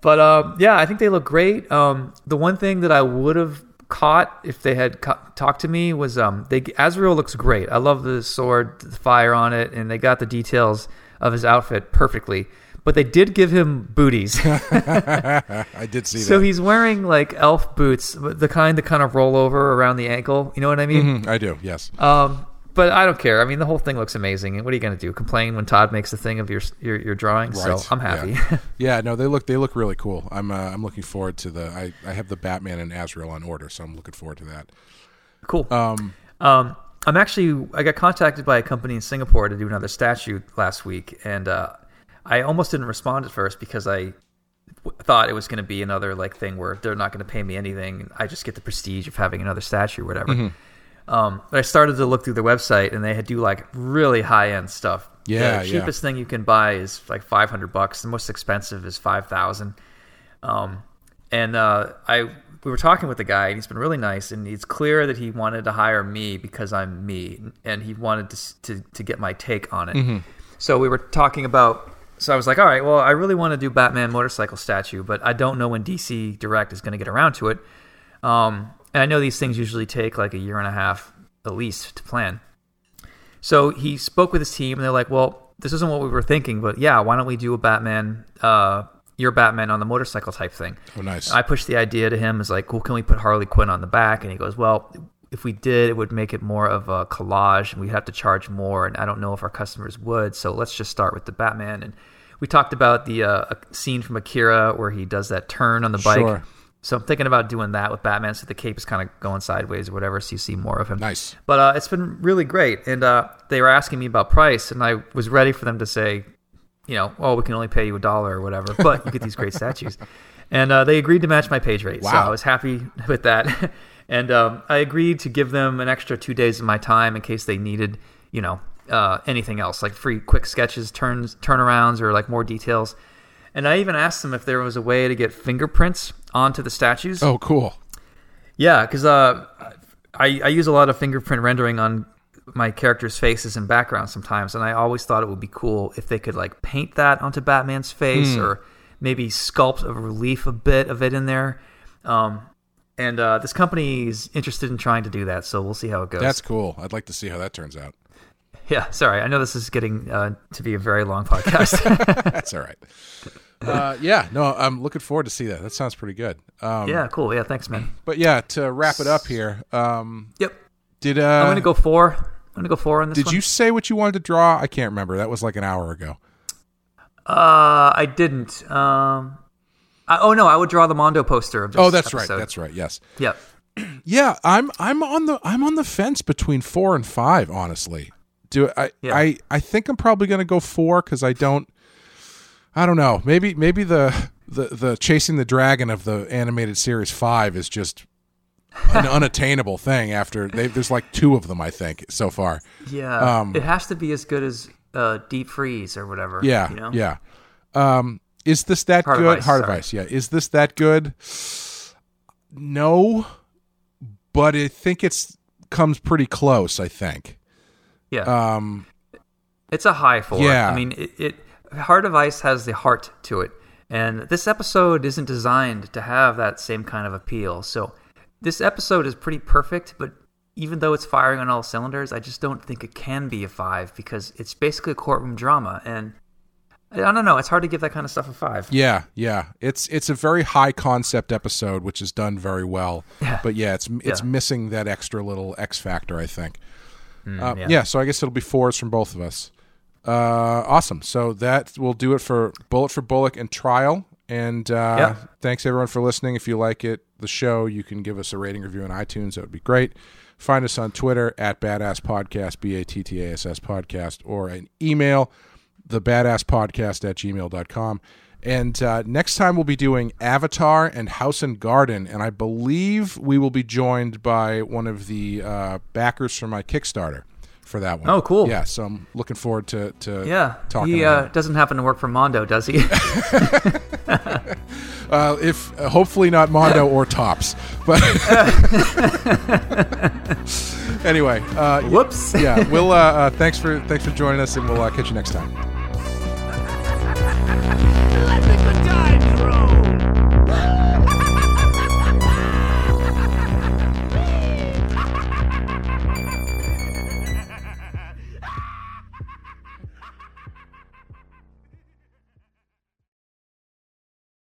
but um, yeah, I think they look great. Um, the one thing that I would have caught if they had talked to me was um, they Azrael looks great. I love the sword, the fire on it, and they got the details of his outfit perfectly. But they did give him booties. I did see So that. he's wearing like elf boots, the kind that kind of roll over around the ankle. You know what I mean? Mhm, I do. Yes. Um, but I don't care. I mean, the whole thing looks amazing. And what are you going to do? Complain when Todd makes a thing of your your, your drawing? Right. So I'm happy. Yeah. yeah. No, they look they look really cool. I'm uh, I'm looking forward to the. I, I have the Batman and Azrael on order, so I'm looking forward to that. cool. Um. Um, I'm actually I got contacted by a company in Singapore to do another statue last week, and uh, I almost didn't respond at first because I w- thought it was going to be another like thing where they're not going to pay me anything. I just get the prestige of having another statue or whatever. Mm-hmm. Um, but I started to look through their website, and they had do like really high end stuff. Yeah, the yeah. cheapest thing you can buy is like 500 bucks. The most expensive is 5,000. Um, and uh, I we were talking with the guy, and he's been really nice, and it's clear that he wanted to hire me because I'm me, and he wanted to to, to get my take on it. So we were talking about. So I was like, all right, well, I really want to do Batman motorcycle statue, but I don't know when DC Direct is going to get around to it. Um, and I know these things usually take like a year and a half at least to plan. So he spoke with his team, and they're like, "Well, this isn't what we were thinking, but yeah, why don't we do a Batman, uh, your Batman on the motorcycle type thing?" Oh, nice. I pushed the idea to him, is like, "Well, can we put Harley Quinn on the back?" And he goes, "Well, if we did, it would make it more of a collage, and we'd have to charge more, and I don't know if our customers would. So let's just start with the Batman." And we talked about the uh, scene from Akira where he does that turn on the bike. Sure. So I'm thinking about doing that with Batman, so the cape is kind of going sideways or whatever, so you see more of him. Nice. But uh, it's been really great, and uh, they were asking me about price, and I was ready for them to say, you know, oh, we can only pay you a dollar or whatever, but you get these great statues. And uh, they agreed to match my page rate, so I was happy with that. and um, I agreed to give them an extra two days of my time in case they needed, you know, uh, anything else like free quick sketches, turns, turnarounds, or like more details. And I even asked them if there was a way to get fingerprints onto the statues. Oh, cool. Yeah, because uh, I, I use a lot of fingerprint rendering on my characters' faces and backgrounds sometimes, and I always thought it would be cool if they could like paint that onto Batman's face or maybe sculpt a relief a bit of it in there. Um, and uh, this company is interested in trying to do that, so we'll see how it goes. That's cool. I'd like to see how that turns out. Yeah, sorry, I know this is getting uh, to be a very long podcast. That's all right. Uh, yeah, no, I'm looking forward to see that. That sounds pretty good. Um, yeah, cool. Yeah, thanks, man. But yeah, to wrap it up here, um, Yep, did uh, I'm gonna go four. I'm gonna go four on this. Did one. you say what you wanted to draw? I can't remember. That was like an hour ago. Uh, I didn't. Um, I, oh no, I would draw the Mondo poster. Of this Oh, that's right. That's right. Yes. Yep. Yeah, I'm I'm on the I'm on the fence between four and five. Honestly, do I Yeah. I I think I'm probably going to go four because I don't I don't know maybe maybe the the the chasing the dragon of the animated series five is just an unattainable thing after they, there's like two of them I think so far. Yeah. Um, it has to be as good as uh, Deep Freeze or whatever. Yeah, You know? yeah. Um, is this that Heart of good? Ice, Heart of. Ice. Yeah. Is this that good? No, but I think it's comes pretty close. I think. Yeah. Um, it's a high four. Yeah. I mean, it, it. Heart of Ice has the heart to it, and this episode isn't designed to have that same kind of appeal. So, this episode is pretty perfect, but even though it's firing on all cylinders, I just don't think it can be a five because it's basically a courtroom drama, and I don't know. It's hard to give that kind of stuff a five. Yeah, yeah. It's it's a very high concept episode, which is done very well. Yeah. But yeah, it's it's Yeah. missing that extra little X factor, I think. Mm, Uh, yeah. yeah. so I guess it'll be fours from both of us. Uh, awesome. So that will do it for Bullet for Bullock and Trial. And uh, Yeah. thanks everyone for listening. If you like it, the show, you can give us a rating review on iTunes. That would be great. Find us on Twitter at Badass Podcast, B A T T A S S Podcast, or an email, the badass podcast at gmail.com. And uh, next time we'll be doing Avatar and House and Garden. And I believe we will be joined by one of the uh, backers for my Kickstarter for that one. Oh, cool. Yeah, so I'm looking forward to, to Yeah, talking he uh, doesn't happen to work for Mondo, does he? Uh, if uh, hopefully not Mondo or Topps, but anyway, uh, Whoops. yeah, we'll. Uh, uh, thanks for thanks for joining us, and we'll uh, catch you next time. Let the good times roll!